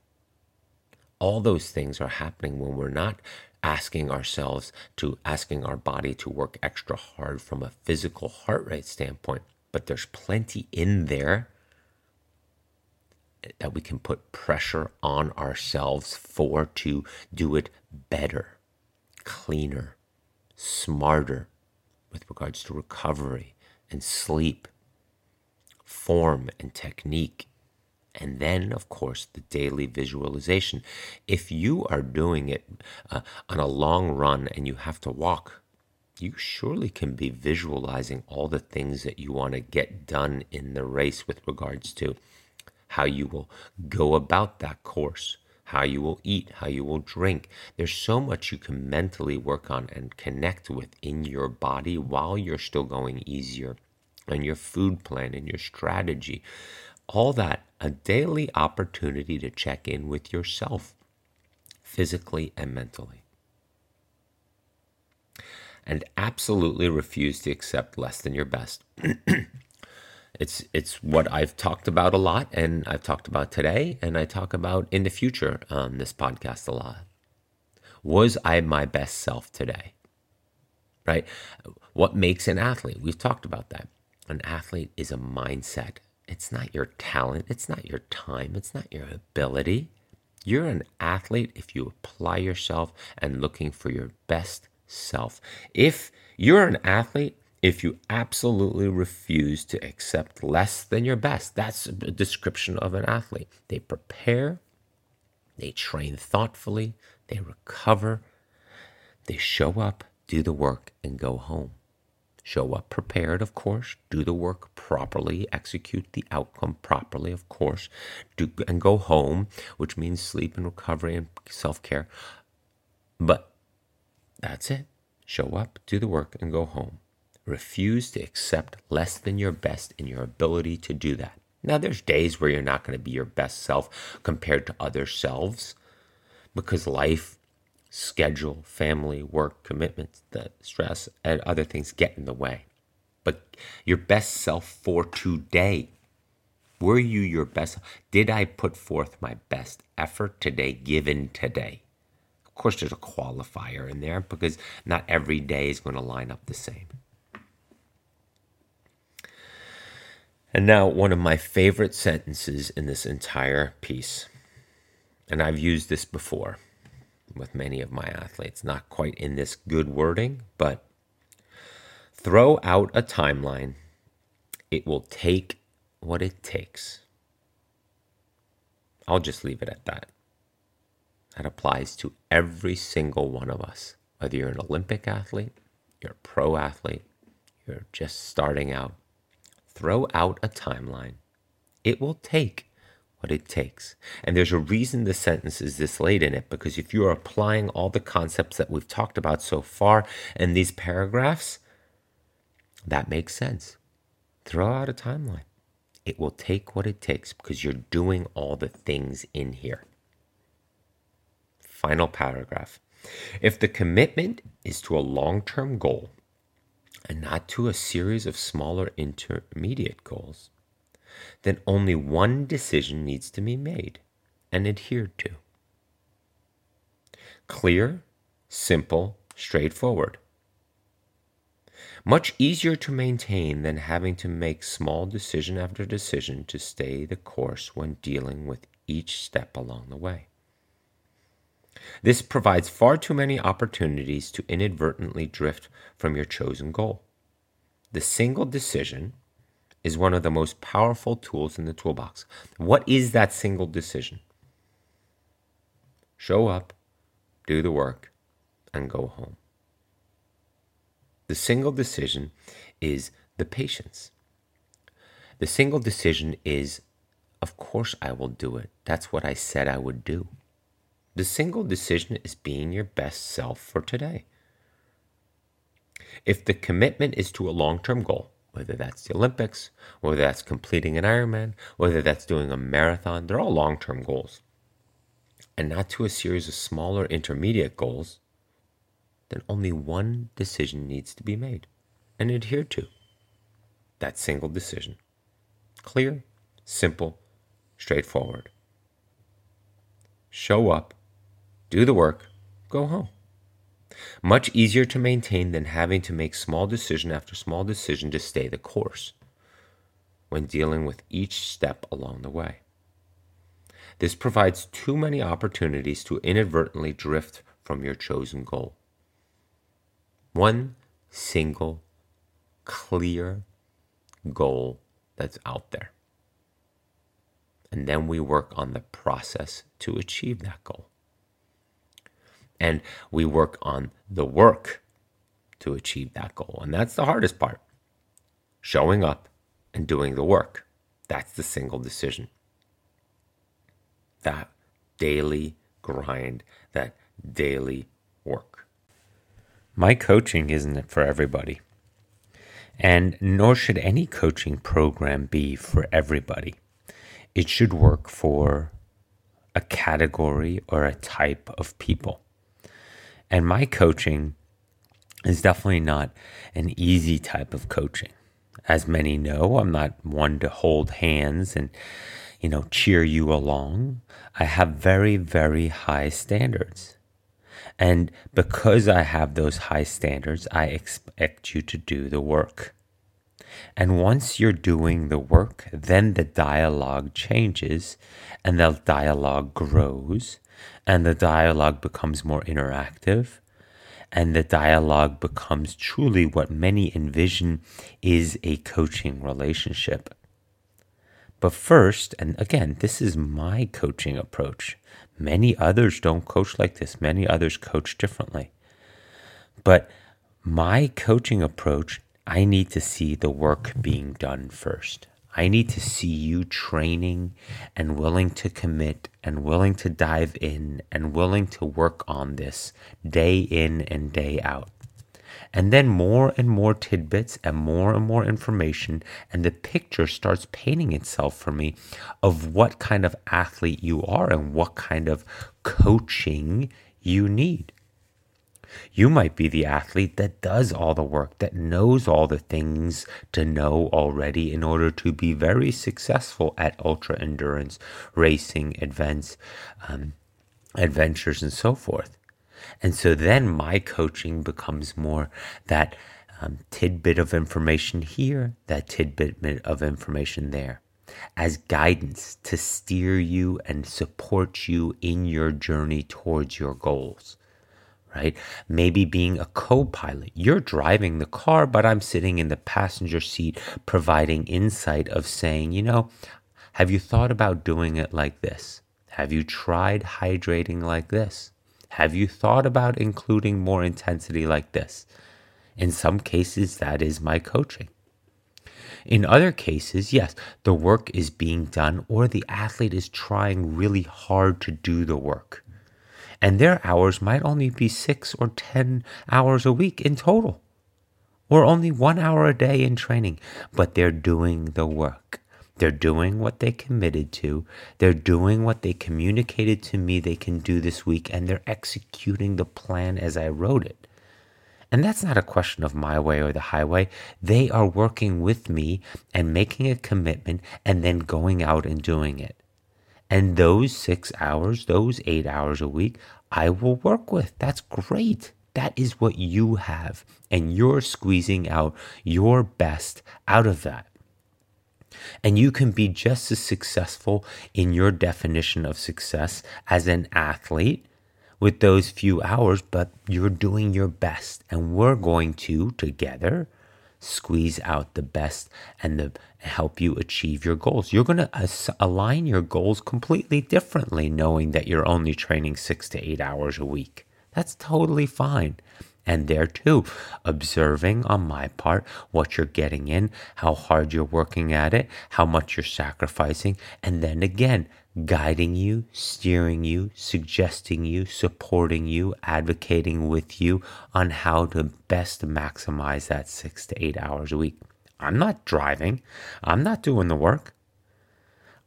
All those things are happening when we're not asking ourselves to asking our body to work extra hard from a physical heart rate standpoint. But there's plenty in there that we can put pressure on ourselves for to do it better, cleaner, smarter with regards to recovery and sleep, form and technique. And then, of course, the daily visualization. If you are doing it uh, on a long run and you have to walk, you surely can be visualizing all the things that you want to get done in the race with regards to how you will go about that course, how you will eat, how you will drink. There's so much you can mentally work on and connect with in your body while you're still going easier. And your food plan and your strategy, all that, a daily opportunity to check in with yourself, physically and mentally. And absolutely refuse to accept less than your best. [clears throat] It's it's what I've talked about a lot, and I've talked about today, and I talk about in the future on this podcast a lot. Was I my best self today? Right? What makes an athlete? We've talked about that. An athlete is a mindset. It's not your talent. It's not your time. It's not your ability. You're an athlete if you apply yourself and looking for your best self. If you're an athlete if you absolutely refuse to accept less than your best. That's a description of an athlete. They prepare, they train thoughtfully, they recover, they show up, do the work, and go home. Show up prepared, of course, do the work properly, execute the outcome properly, of course, do, and go home, which means sleep and recovery and self care. But that's it. Show up, do the work, and go home. Refuse to accept less than your best in your ability to do that. Now, there's days where you're not going to be your best self compared to other selves because life, schedule, family, work, commitments, the stress, and other things get in the way. But your best self for today. Were you your best? Did I put forth my best effort today, given today? Of course, there's a qualifier in there because not every day is going to line up the same. And now, one of my favorite sentences in this entire piece, and I've used this before with many of my athletes, not quite in this good wording, but throw out a timeline. It will take what it takes. I'll just leave it at that. That applies to every single one of us, whether you're an Olympic athlete, you're a pro athlete, you're just starting out throw out a timeline. It will take it takes. And there's a reason the sentence is this late in it, because if you are applying all the concepts that we've talked about so far in these paragraphs, that makes sense. Throw out a timeline. It will take what it takes because you're doing all the things in here. Final paragraph. If the commitment is to a long term goal, and not to a series of smaller intermediate goals, then only one decision needs to be made and adhered to. Clear, simple, straightforward. Much easier to maintain than having to make small decision after decision to stay the course when dealing with each step along the way. This provides far too many opportunities to inadvertently drift from your chosen goal. The single decision is one of the most powerful tools in the toolbox. What is that single decision? Show up, do the work, and go home. The single decision is the patience. The single decision is, of course, I will do it. That's what I said I would do. The single decision is being your best self for today. If the commitment is to a long term goal, whether that's the Olympics, whether that's completing an Ironman, whether that's doing a marathon, they're all long term goals, and not to a series of smaller intermediate goals, then only one decision needs to be made and adhered to. That single decision. Clear, simple, straightforward. Show up, do the work, go home. Much easier to maintain than having to make small decision after small decision to stay the course when dealing with each step along the way. This provides too many opportunities to inadvertently drift from your chosen goal. One single, clear goal that's out there. And then we work on the process to achieve that goal. And we work on the work to achieve that goal. And that's the hardest part showing up and doing the work. That's the single decision. That daily grind, that daily work. My coaching isn't for everybody. And nor should any coaching program be for everybody. It should work for a category or a type of people. And my coaching is definitely not an easy type of coaching. As many know, I'm not one to hold hands and, you know, cheer you along. I have very, very high standards. And because I have those high standards, I expect you to do the work. And once you're doing the work, then the dialogue changes and the dialogue grows and the dialogue becomes more interactive and the dialogue becomes truly what many envision is a coaching relationship. But first, and again, this is my coaching approach. Many others don't coach like this, many others coach differently. But my coaching approach, I need to see the work being done first. I need to see you training and willing to commit and willing to dive in and willing to work on this day in and day out. And then more and more tidbits and more and more information, and the picture starts painting itself for me of what kind of athlete you are and what kind of coaching you need. You might be the athlete that does all the work, that knows all the things to know already in order to be very successful at ultra endurance racing, events, um, adventures, and so forth. And so then my coaching becomes more that um, tidbit of information here, that tidbit of information there, as guidance to steer you and support you in your journey towards your goals right? Maybe being a co pilot. You're driving the car, but I'm sitting in the passenger seat providing insight of saying, you know, have you thought about doing it like this? Have you tried hydrating like this? Have you thought about including more intensity like this? In some cases, that is my coaching. In other cases, yes, the work is being done or the athlete is trying really hard to do the work and their hours might only be six or 10 hours a week in total, or only one hour a day in training, but they're doing the work. They're doing what they committed to. They're doing what they communicated to me they can do this week, and they're executing the plan as I wrote it. And that's not a question of my way or the highway. They are working with me and making a commitment and then going out and doing it. And those six hours, those eight hours a week, I will work with. That's great. That is what you have. And you're squeezing out your best out of that. And you can be just as successful in your definition of success as an athlete with those few hours, but you're doing your best. And we're going to together squeeze out the best and the, help you achieve your goals. You're going to as- align your goals completely differently, knowing that you're only training six to eight hours a week. That's totally fine. And there too, observing on my part what you're getting in, how hard you're working at it, how much you're sacrificing, and then again, guiding you, steering you, suggesting you, supporting you, advocating with you on how to best maximize that six to eight hours a week. I'm not driving, I'm not doing the work.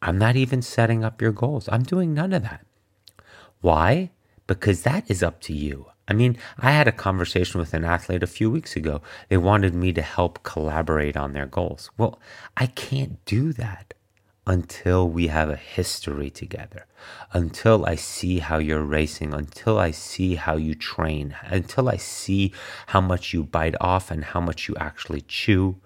I'm not even setting up your goals. I'm doing none of that. Why? Because that is up to you. I mean, I had a conversation with an athlete a few weeks ago. They wanted me to help collaborate on their goals. Well, I can't do that until we have a history together, until I see how you're racing, until I see how you train, until I see how much you bite off and how much you actually chew,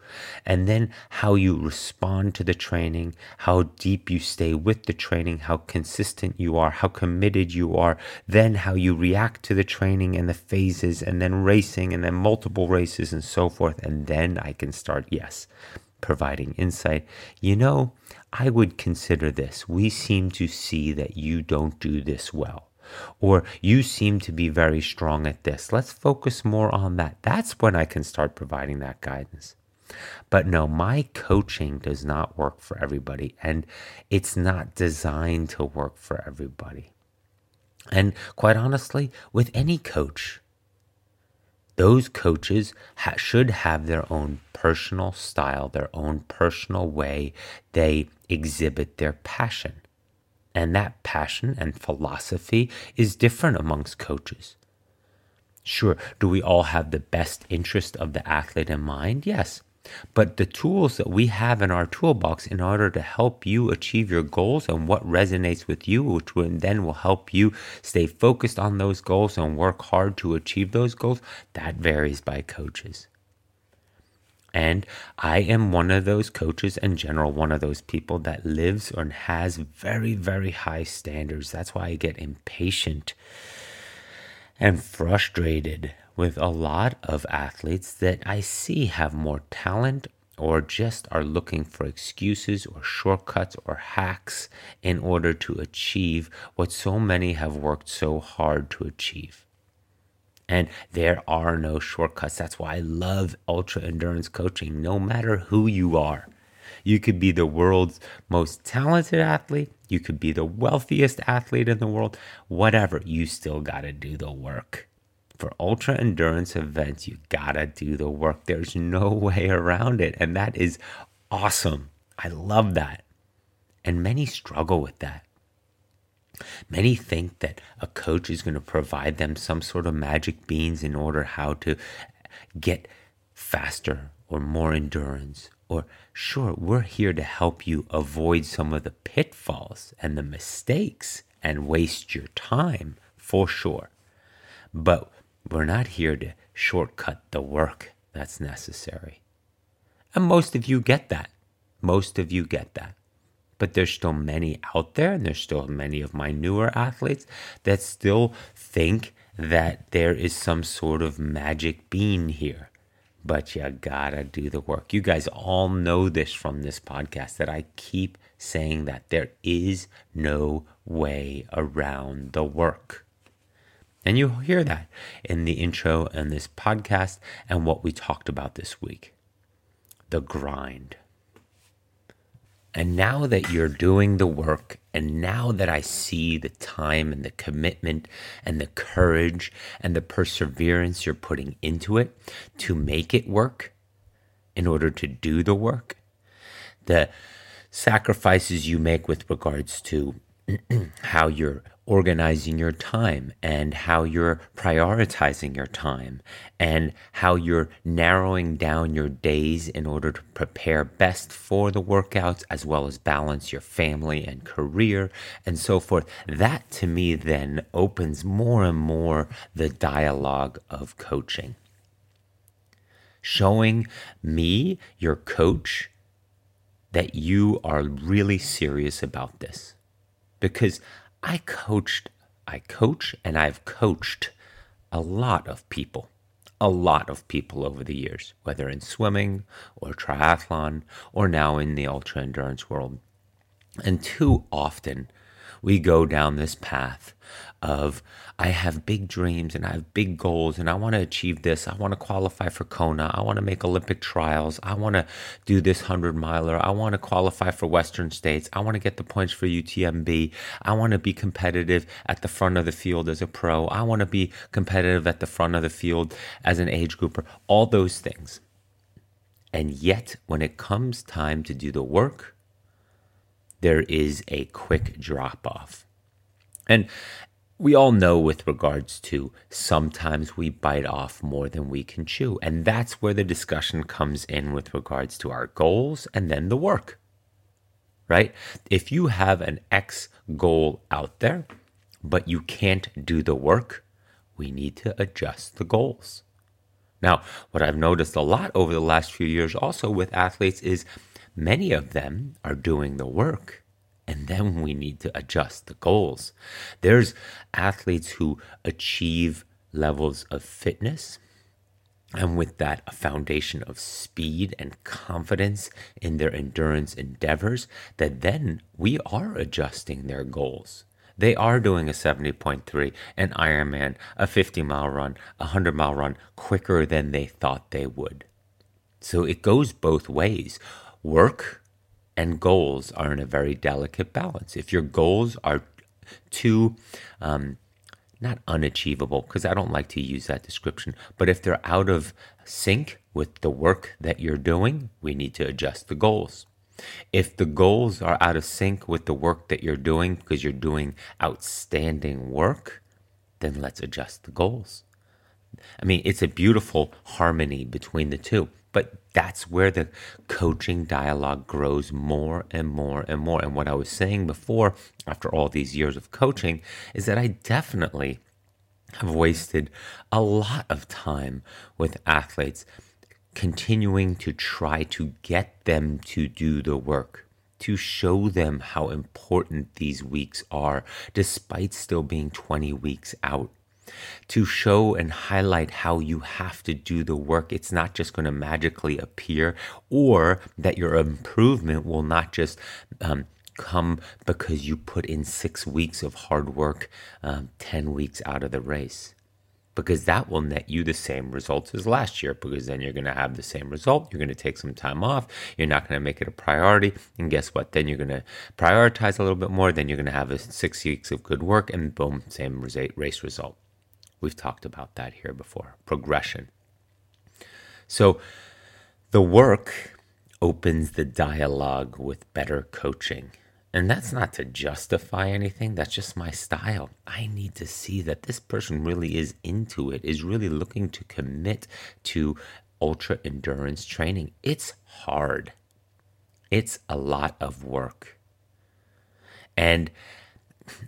and then how you respond to the training, how deep you stay with the training, how consistent you are, how committed you are, then how you react to the training and the phases, and then racing, and then multiple races, and so forth. And then I can start, yes, providing insight. You know, I would consider this. We seem to see that you don't do this well. Or you seem to be very strong at this. Let's focus more on that. That's when I can start providing that guidance. But no, my coaching does not work for everybody, and it's not designed to work for everybody. And quite honestly, with any coach, those coaches ha- should have their own personal style, their own personal way they exhibit their passion. And that passion and philosophy is different amongst coaches. Sure, do we all have the best interest of the athlete in mind? Yes. But the tools that we have in our toolbox in order to help you achieve your goals and what resonates with you, which will, then will help you stay focused on those goals and work hard to achieve those goals, that varies by coaches. And I am one of those coaches in general, one of those people that lives and has very, very high standards. That's why I get impatient and frustrated with a lot of athletes that I see have more talent or just are looking for excuses or shortcuts or hacks in order to achieve what so many have worked so hard to achieve. And there are no shortcuts. That's why I love ultra endurance coaching, no matter who you are. You could be the world's most talented athlete. You could be the wealthiest athlete in the world. Whatever, you still got to do the work for ultra endurance events, you gotta do the work. There's no [laughs] way around it. And that is awesome. I love that. And many struggle with that. Many think that a coach is going to provide them some sort of magic beans in order how to get faster or more endurance. Or, sure, we're here to help you avoid some of the pitfalls and the mistakes and waste your time for sure. But we're not here to shortcut the work that's necessary. And most of you get that. Most of you get that. But there's still many out there, and there's still many of my newer athletes that still think that there is some sort of magic bean here. But you gotta do the work. You guys all know this from this podcast that I keep saying that there is no way around the work. And you'll hear that in the intro and this podcast and what we talked about this week the grind. And now that you're doing the work, and now that I see the time and the commitment and the courage and the perseverance you're putting into it to make it work in order to do the work, the sacrifices you make with regards to [clears throat] how you're organizing your time and how you're prioritizing your time and how you're narrowing down your days in order to prepare best for the workouts as well as balance your family and career and so forth. That to me then opens more and more the dialogue of coaching. Showing me, your coach, that you are really serious about this. Because I coached, I coach, and I've coached a lot of people, a lot of people over the years, whether in swimming or triathlon or now in the ultra endurance world. And too often we go down this path of I have big dreams and I have big goals and I want to achieve this. I want to qualify for Kona. I want to make Olympic trials. I want to do this 100 miler. I want to qualify for Western States. I want to get the points for UTMB. I want to be competitive at the front of the field as a pro. I want to be competitive at the front of the field as an age grouper. All those things. And yet, when it comes time to do the work, there is a quick drop off. And we all know with regards to sometimes we bite off more than we can chew. And that's where the discussion comes in with regards to our goals and then the work. right? If you have an X goal out there, but you can't do the work, we need to adjust the goals. Now, what I've noticed a lot over the last few years also with athletes is many of them are doing the work and then we need to adjust the goals. There's athletes who achieve levels of fitness and with that, a foundation of speed and confidence in their endurance endeavors, that then we are adjusting their goals. They are doing a 70.3, an Ironman, a 50 mile run, a 100 mile run quicker than they thought they would. So it goes both ways. Work and goals are in a very delicate balance. If your goals are too um, not unachievable, because I don't like to use that description, but if they're out of sync with the work that you're doing, we need to adjust the goals. If the goals are out of sync with the work that you're doing because you're doing outstanding work, then let's adjust the goals. I mean, it's a beautiful harmony between the two, but that's where the coaching dialogue grows more and more and more. And what I was saying before, after all these years of coaching, is that I definitely have wasted a lot of time with athletes continuing to try to get them to do the work, to show them how important these weeks are, despite still being 20 weeks out. To show and highlight how you have to do the work. It's not just going to magically appear, or that your improvement will not just um, come because you put in six weeks of hard work, um, 10 weeks out of the race because that will net you the same results as last year because then you're going to have the same result. You're going to take some time off. You're not going to make it a priority. And guess what? Then you're going to prioritize a little bit more. Then you're going to have a six weeks of good work and boom, same race result. We've talked about that here before progression. So the work opens the dialogue with better coaching and that's not to justify anything, that's just my style. I need to see that this person really is into it, is really looking to commit to ultra endurance training. It's hard, it's a lot of work. And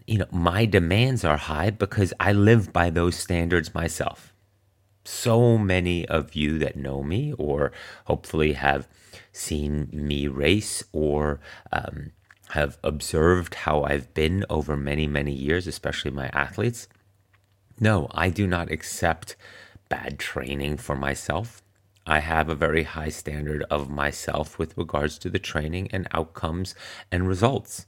you know, my demands are high because I live by those standards myself. So many of you that know me, or hopefully have seen me race, or um, have observed how I've been over many, many years, especially my athletes. No, I do not accept bad training for myself. I have a very high standard of myself with regards to the training and outcomes and results.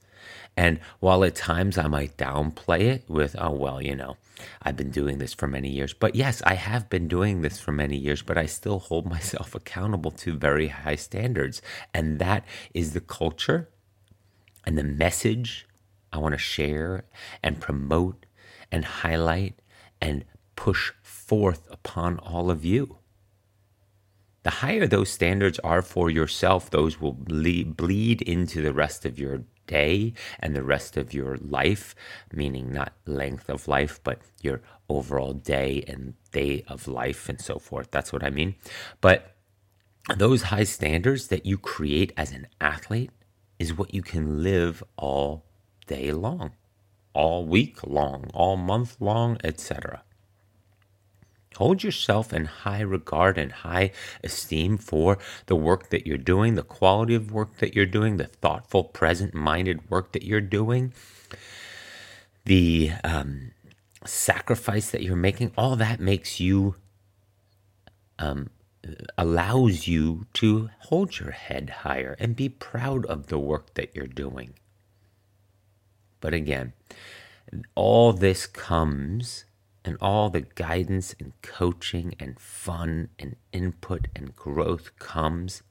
And while at times I might downplay it with, oh, well, you know, I've been doing this for many years. But yes, I have been doing this for many years, but I still hold [laughs] myself accountable to very high standards. And that is the culture and the message I want to share and promote and highlight and push forth upon all of you. The higher those standards are for yourself, those will bleed, bleed into the rest of your day and the rest of your life, meaning not length of life, but your overall day and day of life and so forth. That's what I mean. But those high standards that you create as an athlete is what you can live all day long, all week long, all month long, etc. Hold yourself in high regard and high esteem for the work that you're doing, the quality of work that you're doing, the thoughtful, present minded work that you're doing, the um, sacrifice that you're making. All that makes you um, allows you to hold your head higher and be proud of the work that you're doing. But again, all this comes and all the guidance and coaching and fun and input and growth comes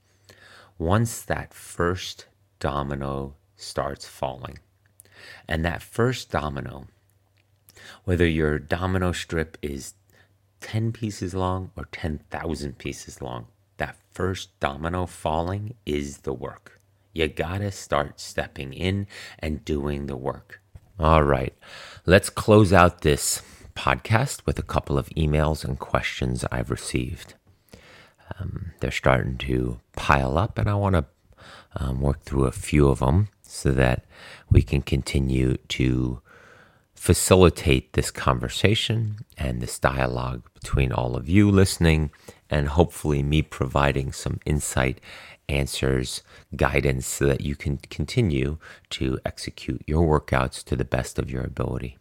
once that first domino starts falling. And that first domino, whether your domino strip is 10 pieces long or 10,000 pieces long. That first domino falling is the work. You gotta start stepping in and doing the work. All right, let's close out this podcast with a couple of emails and questions I've received. Um, they're starting to pile up, and I want to um, work through a few of them so that we can continue to facilitate this conversation and this dialogue between all of you listening and hopefully me providing some insight, answers, guidance so that you can continue to execute your workouts to the best of your ability.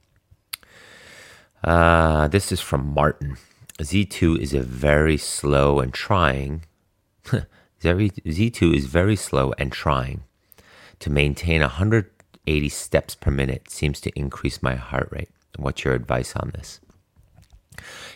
Uh, this is from Martin. Z2 is a very slow and trying. [laughs] Z2 is very slow and trying to maintain 180 steps per minute seems to increase my heart rate. What's your advice on this?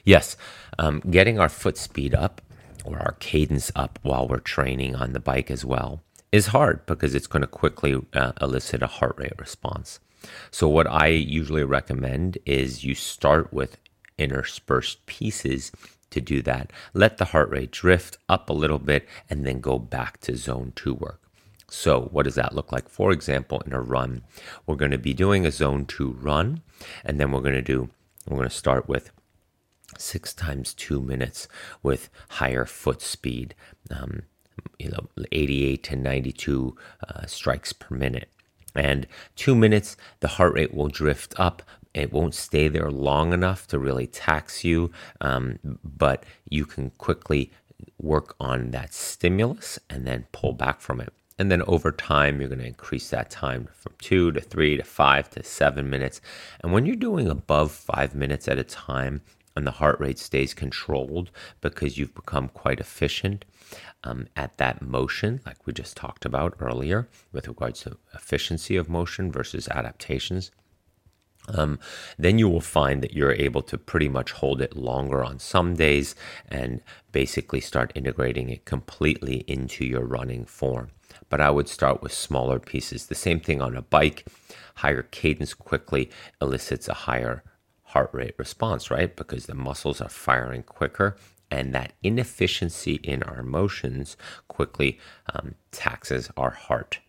Yes, um, getting our foot speed up or our cadence up while we're training on the bike as well is hard because it's going to quickly uh, elicit a heart rate response. So, what I usually recommend is you start with interspersed pieces to do that. Let the heart rate drift up a little bit and then go back to zone two work. So, what does that look like? For example, in a run, we're going to be doing a zone two run, and then we're going to do, we're going to start with six times two minutes with higher foot speed, um, you know, 88 to 92 uh, strikes per minute. And two minutes, the heart rate will drift up. It won't stay there long enough to really tax you, um, but you can quickly work on that stimulus and then pull back from it. And then over time, you're going to increase that time from two to three to five to seven minutes. And when you're doing above five minutes at a time and the heart rate stays controlled because you've become quite efficient um, at that motion, like we just talked about earlier, with regards to efficiency of motion versus adaptations. Um, then you will find that you're able to pretty much hold it longer on some days and basically start integrating it completely into your running form but I would start with smaller pieces. The same thing on a bike. Higher cadence quickly elicits a higher heart rate response, right? Because the muscles are firing quicker, and that inefficiency in our motions quickly um, taxes our heart.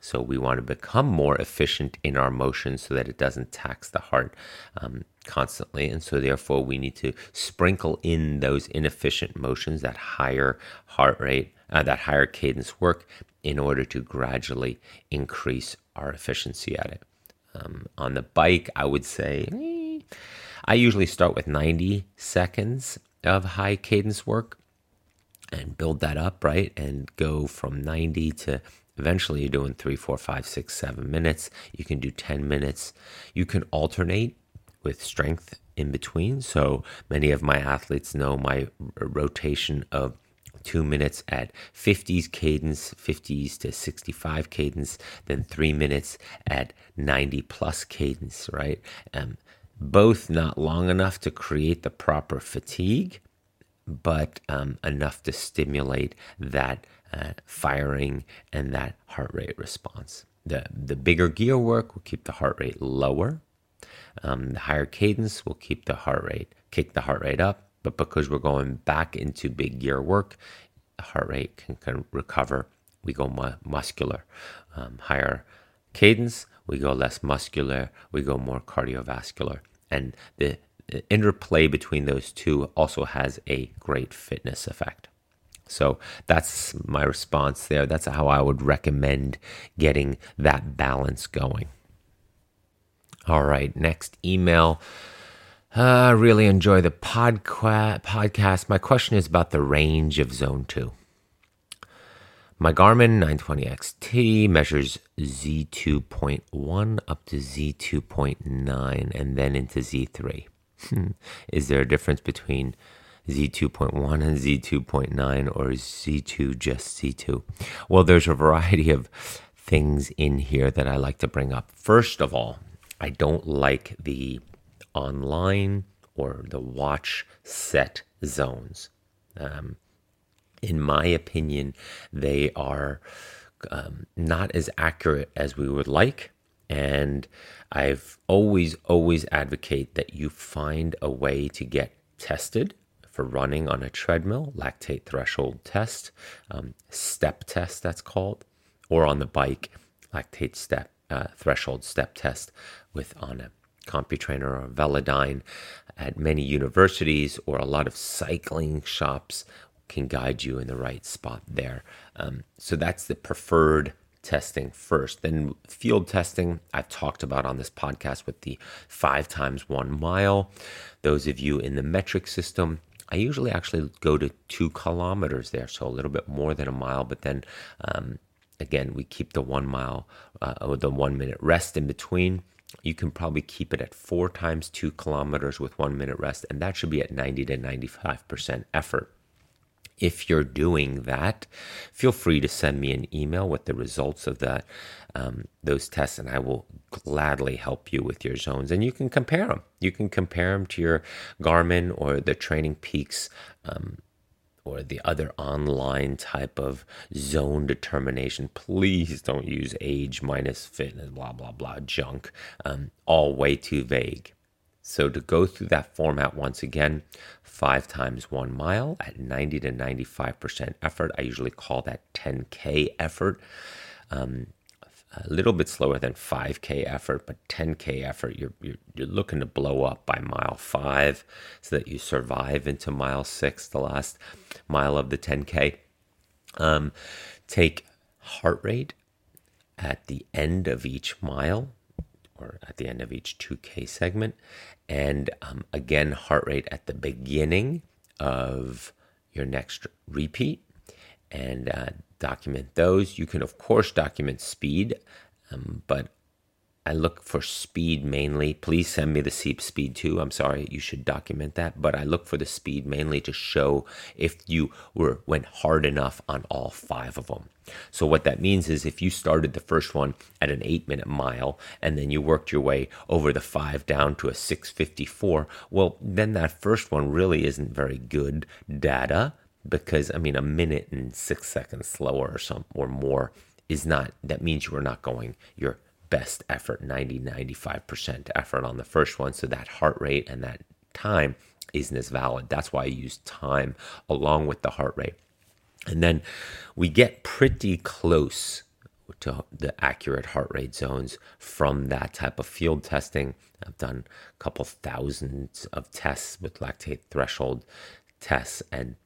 So we want to become more efficient in our motions so that it doesn't tax the heart um, constantly. And so therefore we need to sprinkle in those inefficient motions, that higher heart rate, uh, that higher cadence work in order to gradually increase our efficiency at it. Um, on the bike, I would say eh, I usually start with 90 seconds of high cadence work and build that up, right? And go from 90 to eventually you're doing three, four, five, six, seven minutes. You can do 10 minutes. You can alternate with strength in between. So many of my athletes know my rotation of two minutes at 50s cadence, 50s to 65 cadence, then three minutes at 90 plus cadence, right? Um, both not long enough to create the proper fatigue, but um, enough to stimulate that uh, firing and that heart rate response. The, the bigger gear work will keep the heart rate lower. Um, the higher cadence will keep the heart rate, kick the heart rate up but because we're going back into big gear work, heart rate can, can recover. We go mu- muscular, um, higher cadence, we go less muscular, we go more cardiovascular. And the, the interplay between those two also has a great fitness effect. So that's my response there. That's how I would recommend getting that balance going. All right, next email I uh, really enjoy the podca- podcast. My question is about the range of Zone 2. My Garmin 920XT measures Z2.1 up to Z2.9 and then into Z3. [laughs] is there a difference between Z2.1 and Z2.9 or is Z2 just Z2? Well, there's a variety of things in here that I like to bring up. First of all, I don't like the online or the watch set zones. Um, in my opinion, they are um, not as accurate as we would like. And I've always, always advocate that you find a way to get tested for running on a treadmill, lactate threshold test, um, step test, that's called, or on the bike, lactate step uh, threshold step test with on a CompuTrainer or Velodyne at many universities or a lot of cycling shops can guide you in the right spot there. Um, so that's the preferred testing first. Then field testing, I've talked about on this podcast with the five times one mile. Those of you in the metric system, I usually actually go to two kilometers there, so a little bit more than a mile, but then um, again, we keep the one mile uh, or the one minute rest in between. You can probably keep it at four times two kilometers with one minute rest, and that should be at 90 to 95% effort. If you're doing that, feel free to send me an email with the results of that um, those tests, and I will gladly help you with your zones. And you can compare them. You can compare them to your Garmin or the Training Peaks. Um, or the other online type of zone determination. Please don't use age minus fitness, blah, blah, blah, junk. Um, all way too vague. So to go through that format once again, five times one mile at 90 to 95% effort. I usually call that 10K effort. Um, a little bit slower than 5K effort, but 10K effort, you're, you're, you're looking to blow up by mile five so that you survive into mile six, the last mile of the 10K. Um, take heart rate at the end of each mile or at the end of each 2K segment. And um, again, heart rate at the beginning of your next repeat and uh, document those. You can, of course, document speed, um, but I look for speed mainly. Please send me the seep speed too. I'm sorry, you should document that, but I look for the speed mainly to show if you were went hard enough on all five of them. So what that means is if you started the first one at an 8 minute mile and then you worked your way over the 5 down to a 654, well then that first one really isn't very good data because I mean a minute and 6 seconds slower or some or more is not that means you are not going your best effort 90 95% effort on the first one. So that heart rate and that time isn't as valid. That's why i use time along with the heart rate. And then we get pretty close to the accurate heart rate zones from that type of field testing. I've done a couple thousands of tests with lactate threshold tests and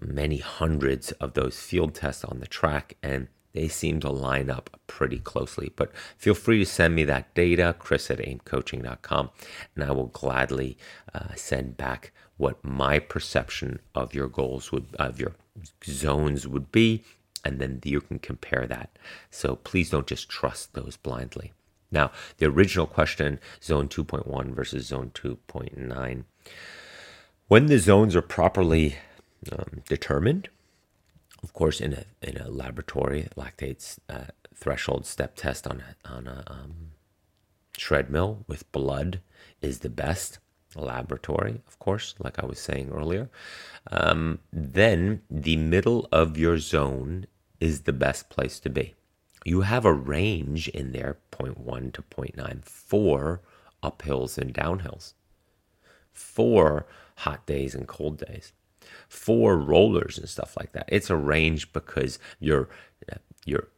many hundreds of those field tests on the track. And they seem to line up pretty closely. But feel free to send me that data, chris at aimcoaching.com, and I will gladly uh, send back what my perception of your goals would, of your zones would be, and then you can compare that. So please don't just trust those blindly. Now, the original question, zone 2.1 versus zone 2.9. When the zones are properly um, determined, of course, in a in a laboratory lactates uh, threshold step test on a, on a um, treadmill with blood is the best laboratory, of course, like I was saying earlier. Um, then the middle of your zone is the best place to be. You have a range in there, 0.1 to 0.9, for uphills and downhills, for hot days and cold days for rollers and stuff like that. It's arranged because your your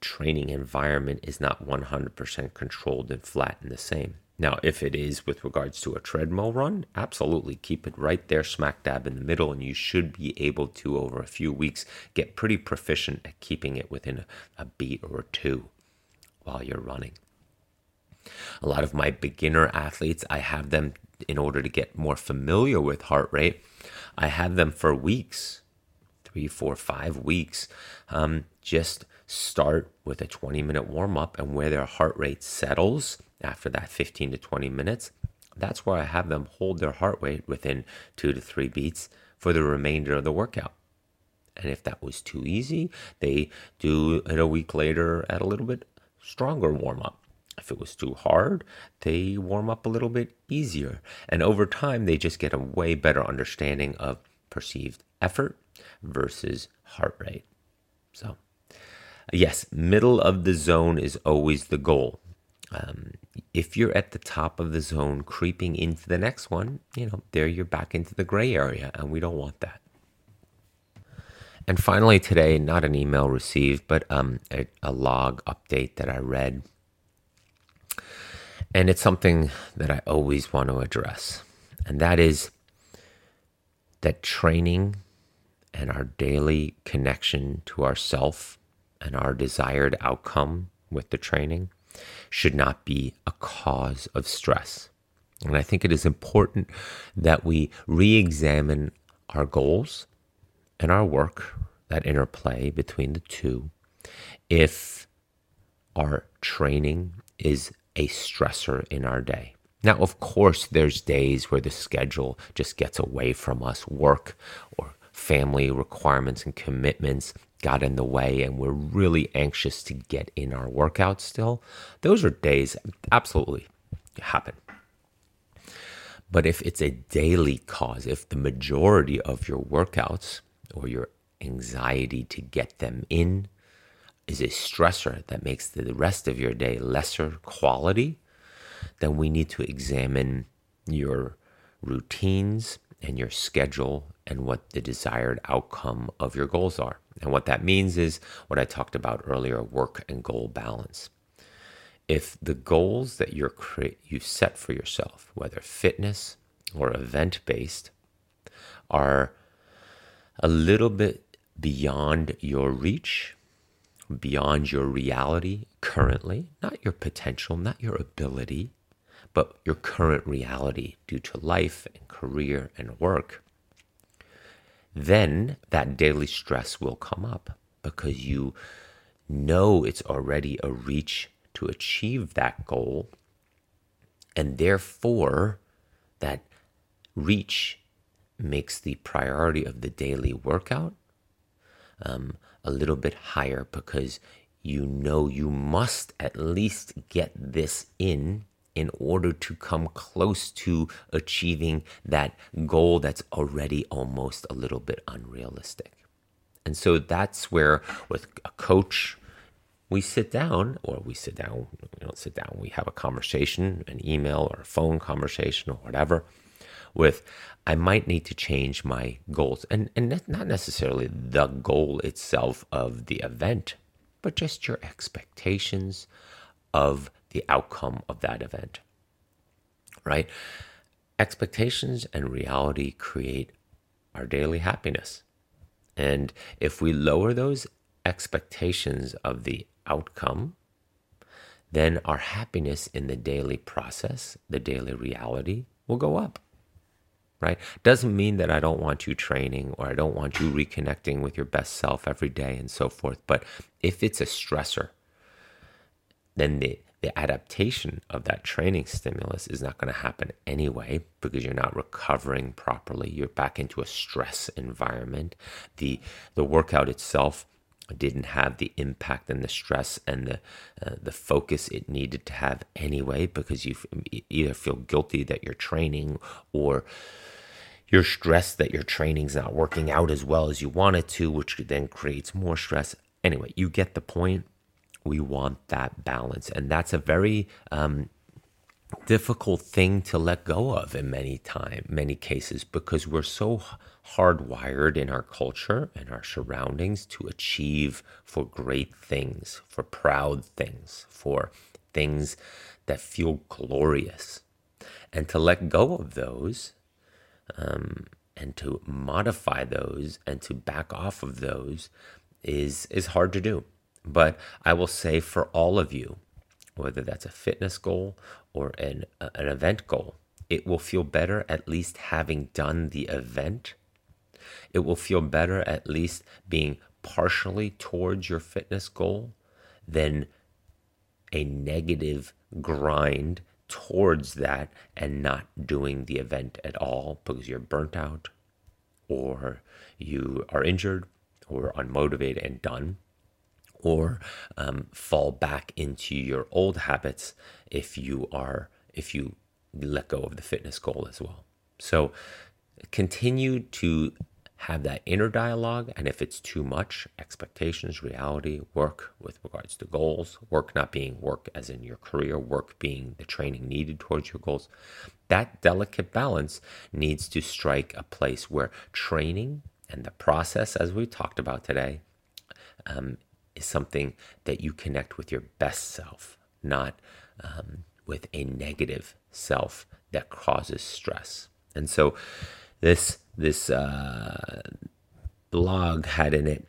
training environment is not 100% controlled and flat and the same. Now, if it is with regards to a treadmill run, absolutely keep it right there, smack dab in the middle, and you should be able to, over a few weeks, get pretty proficient at keeping it within a, a beat or two while you're running. A lot of my beginner athletes, I have them in order to get more familiar with heart rate. I had them for weeks, three, four, five weeks. Um, just start with a 20 minute warm up, and where their heart rate settles after that 15 to 20 minutes, that's where I have them hold their heart rate within two to three beats for the remainder of the workout. And if that was too easy, they do it a week later at a little bit stronger warm up. If it was too hard, they warm up a little bit easier. And over time, they just get a way better understanding of perceived effort versus heart rate. So, yes, middle of the zone is always the goal. Um, if you're at the top of the zone, creeping into the next one, you know, there you're back into the gray area, and we don't want that. And finally, today, not an email received, but um, a, a log update that I read and it's something that I always want to address. And that is that training and our daily connection to ourself and our desired outcome with the training should not be a cause of stress. And I think it is important that we re examine our goals and our work, that interplay between the two, if our training is a stressor in our day. Now, of course, there's days where the schedule just gets away from us, work or family requirements and commitments got in the way, and we're really anxious to get in our workout still. Those are days absolutely happen. But if it's a daily cause, if the majority of your workouts or your anxiety to get them in is a stressor that makes the rest of your day lesser quality, then we need to examine your routines and your schedule and what the desired outcome of your goals are. And what that means is what I talked about earlier work and goal balance. If the goals that you're cre- you set for yourself, whether fitness or event based, are a little bit beyond your reach, beyond your reality currently, not your potential, not your ability, but your current reality due to life and career and work, then that daily stress will come up because you know it's already a reach to achieve that goal. And therefore, that reach makes the priority of the daily workout um, a little bit higher because you know you must at least get this in in order to come close to achieving that goal that's already almost a little bit unrealistic. And so that's where, with a coach, we sit down, or we sit down, we don't sit down, we have a conversation, an email or a phone conversation or whatever, with I might need to change my goals. And, and not necessarily the goal itself of the event, but just your expectations of the outcome of that event. Right? Expectations and reality create our daily happiness. And if we lower those expectations of the outcome, then our happiness in the daily process, the daily reality, will go up. Right? Doesn't mean that I don't want you training or I don't want you reconnecting with your best self every day and so forth. But if it's a stressor, then the the adaptation of that training stimulus is not going to happen anyway because you're not recovering properly you're back into a stress environment the the workout itself didn't have the impact and the stress and the uh, the focus it needed to have anyway because you either feel guilty that you're training or you're stressed that your training's not working out as well as you want it to which then creates more stress anyway you get the point we want that balance. And that's a very um, difficult thing to let go of in many time, many cases, because we're so hardwired in our culture and our surroundings to achieve for great things, for proud things, for things that feel glorious. And to let go of those um, and to modify those and to back off of those is is hard to do. But I will say for all of you, whether that's a fitness goal or an, an event goal, it will feel better at least having done the event. It will feel better at least being partially towards your fitness goal than a negative grind towards that and not doing the event at all because you're burnt out or you are injured or unmotivated and done or um, fall back into your old habits if you are if you let go of the fitness goal as well. So continue to have that inner dialogue and if it's too much expectations reality work with regards to goals work not being work as in your career work being the training needed towards your goals that delicate balance needs to strike a place where training and the process as we talked about today um, is something that you connect with your best self, not um, with a negative self that causes stress. And so, this this uh, blog had in it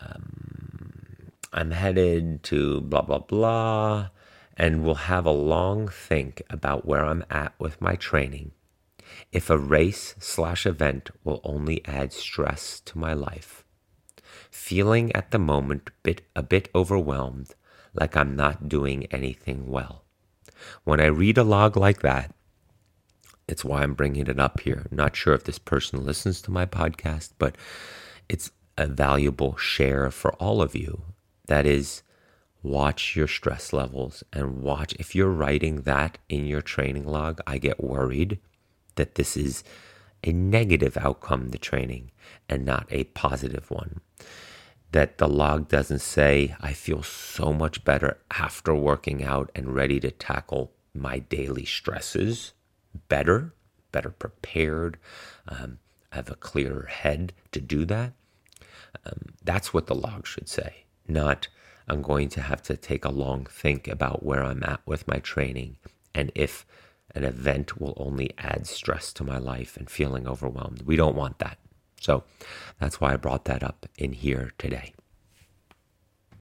um, I'm headed to blah, blah, blah, and will have a long think about where I'm at with my training. If a race slash event will only add stress to my life. Feeling at the moment bit, a bit overwhelmed, like I'm not doing anything well. When I read a log like that, it's why I'm bringing it up here. Not sure if this person listens to my podcast, but it's a valuable share for all of you. That is, watch your stress levels and watch. If you're writing that in your training log, I get worried that this is a negative outcome the training and not a positive one. That the log doesn't say, I feel so much better after working out and ready to tackle my daily stresses better, better prepared, um, have a clearer head to do that. Um, that's what the log should say, not I'm going to have to take a long think about where I'm at with my training and if an event will only add stress to my life and feeling overwhelmed. We don't want that. So that's why I brought that up in here today.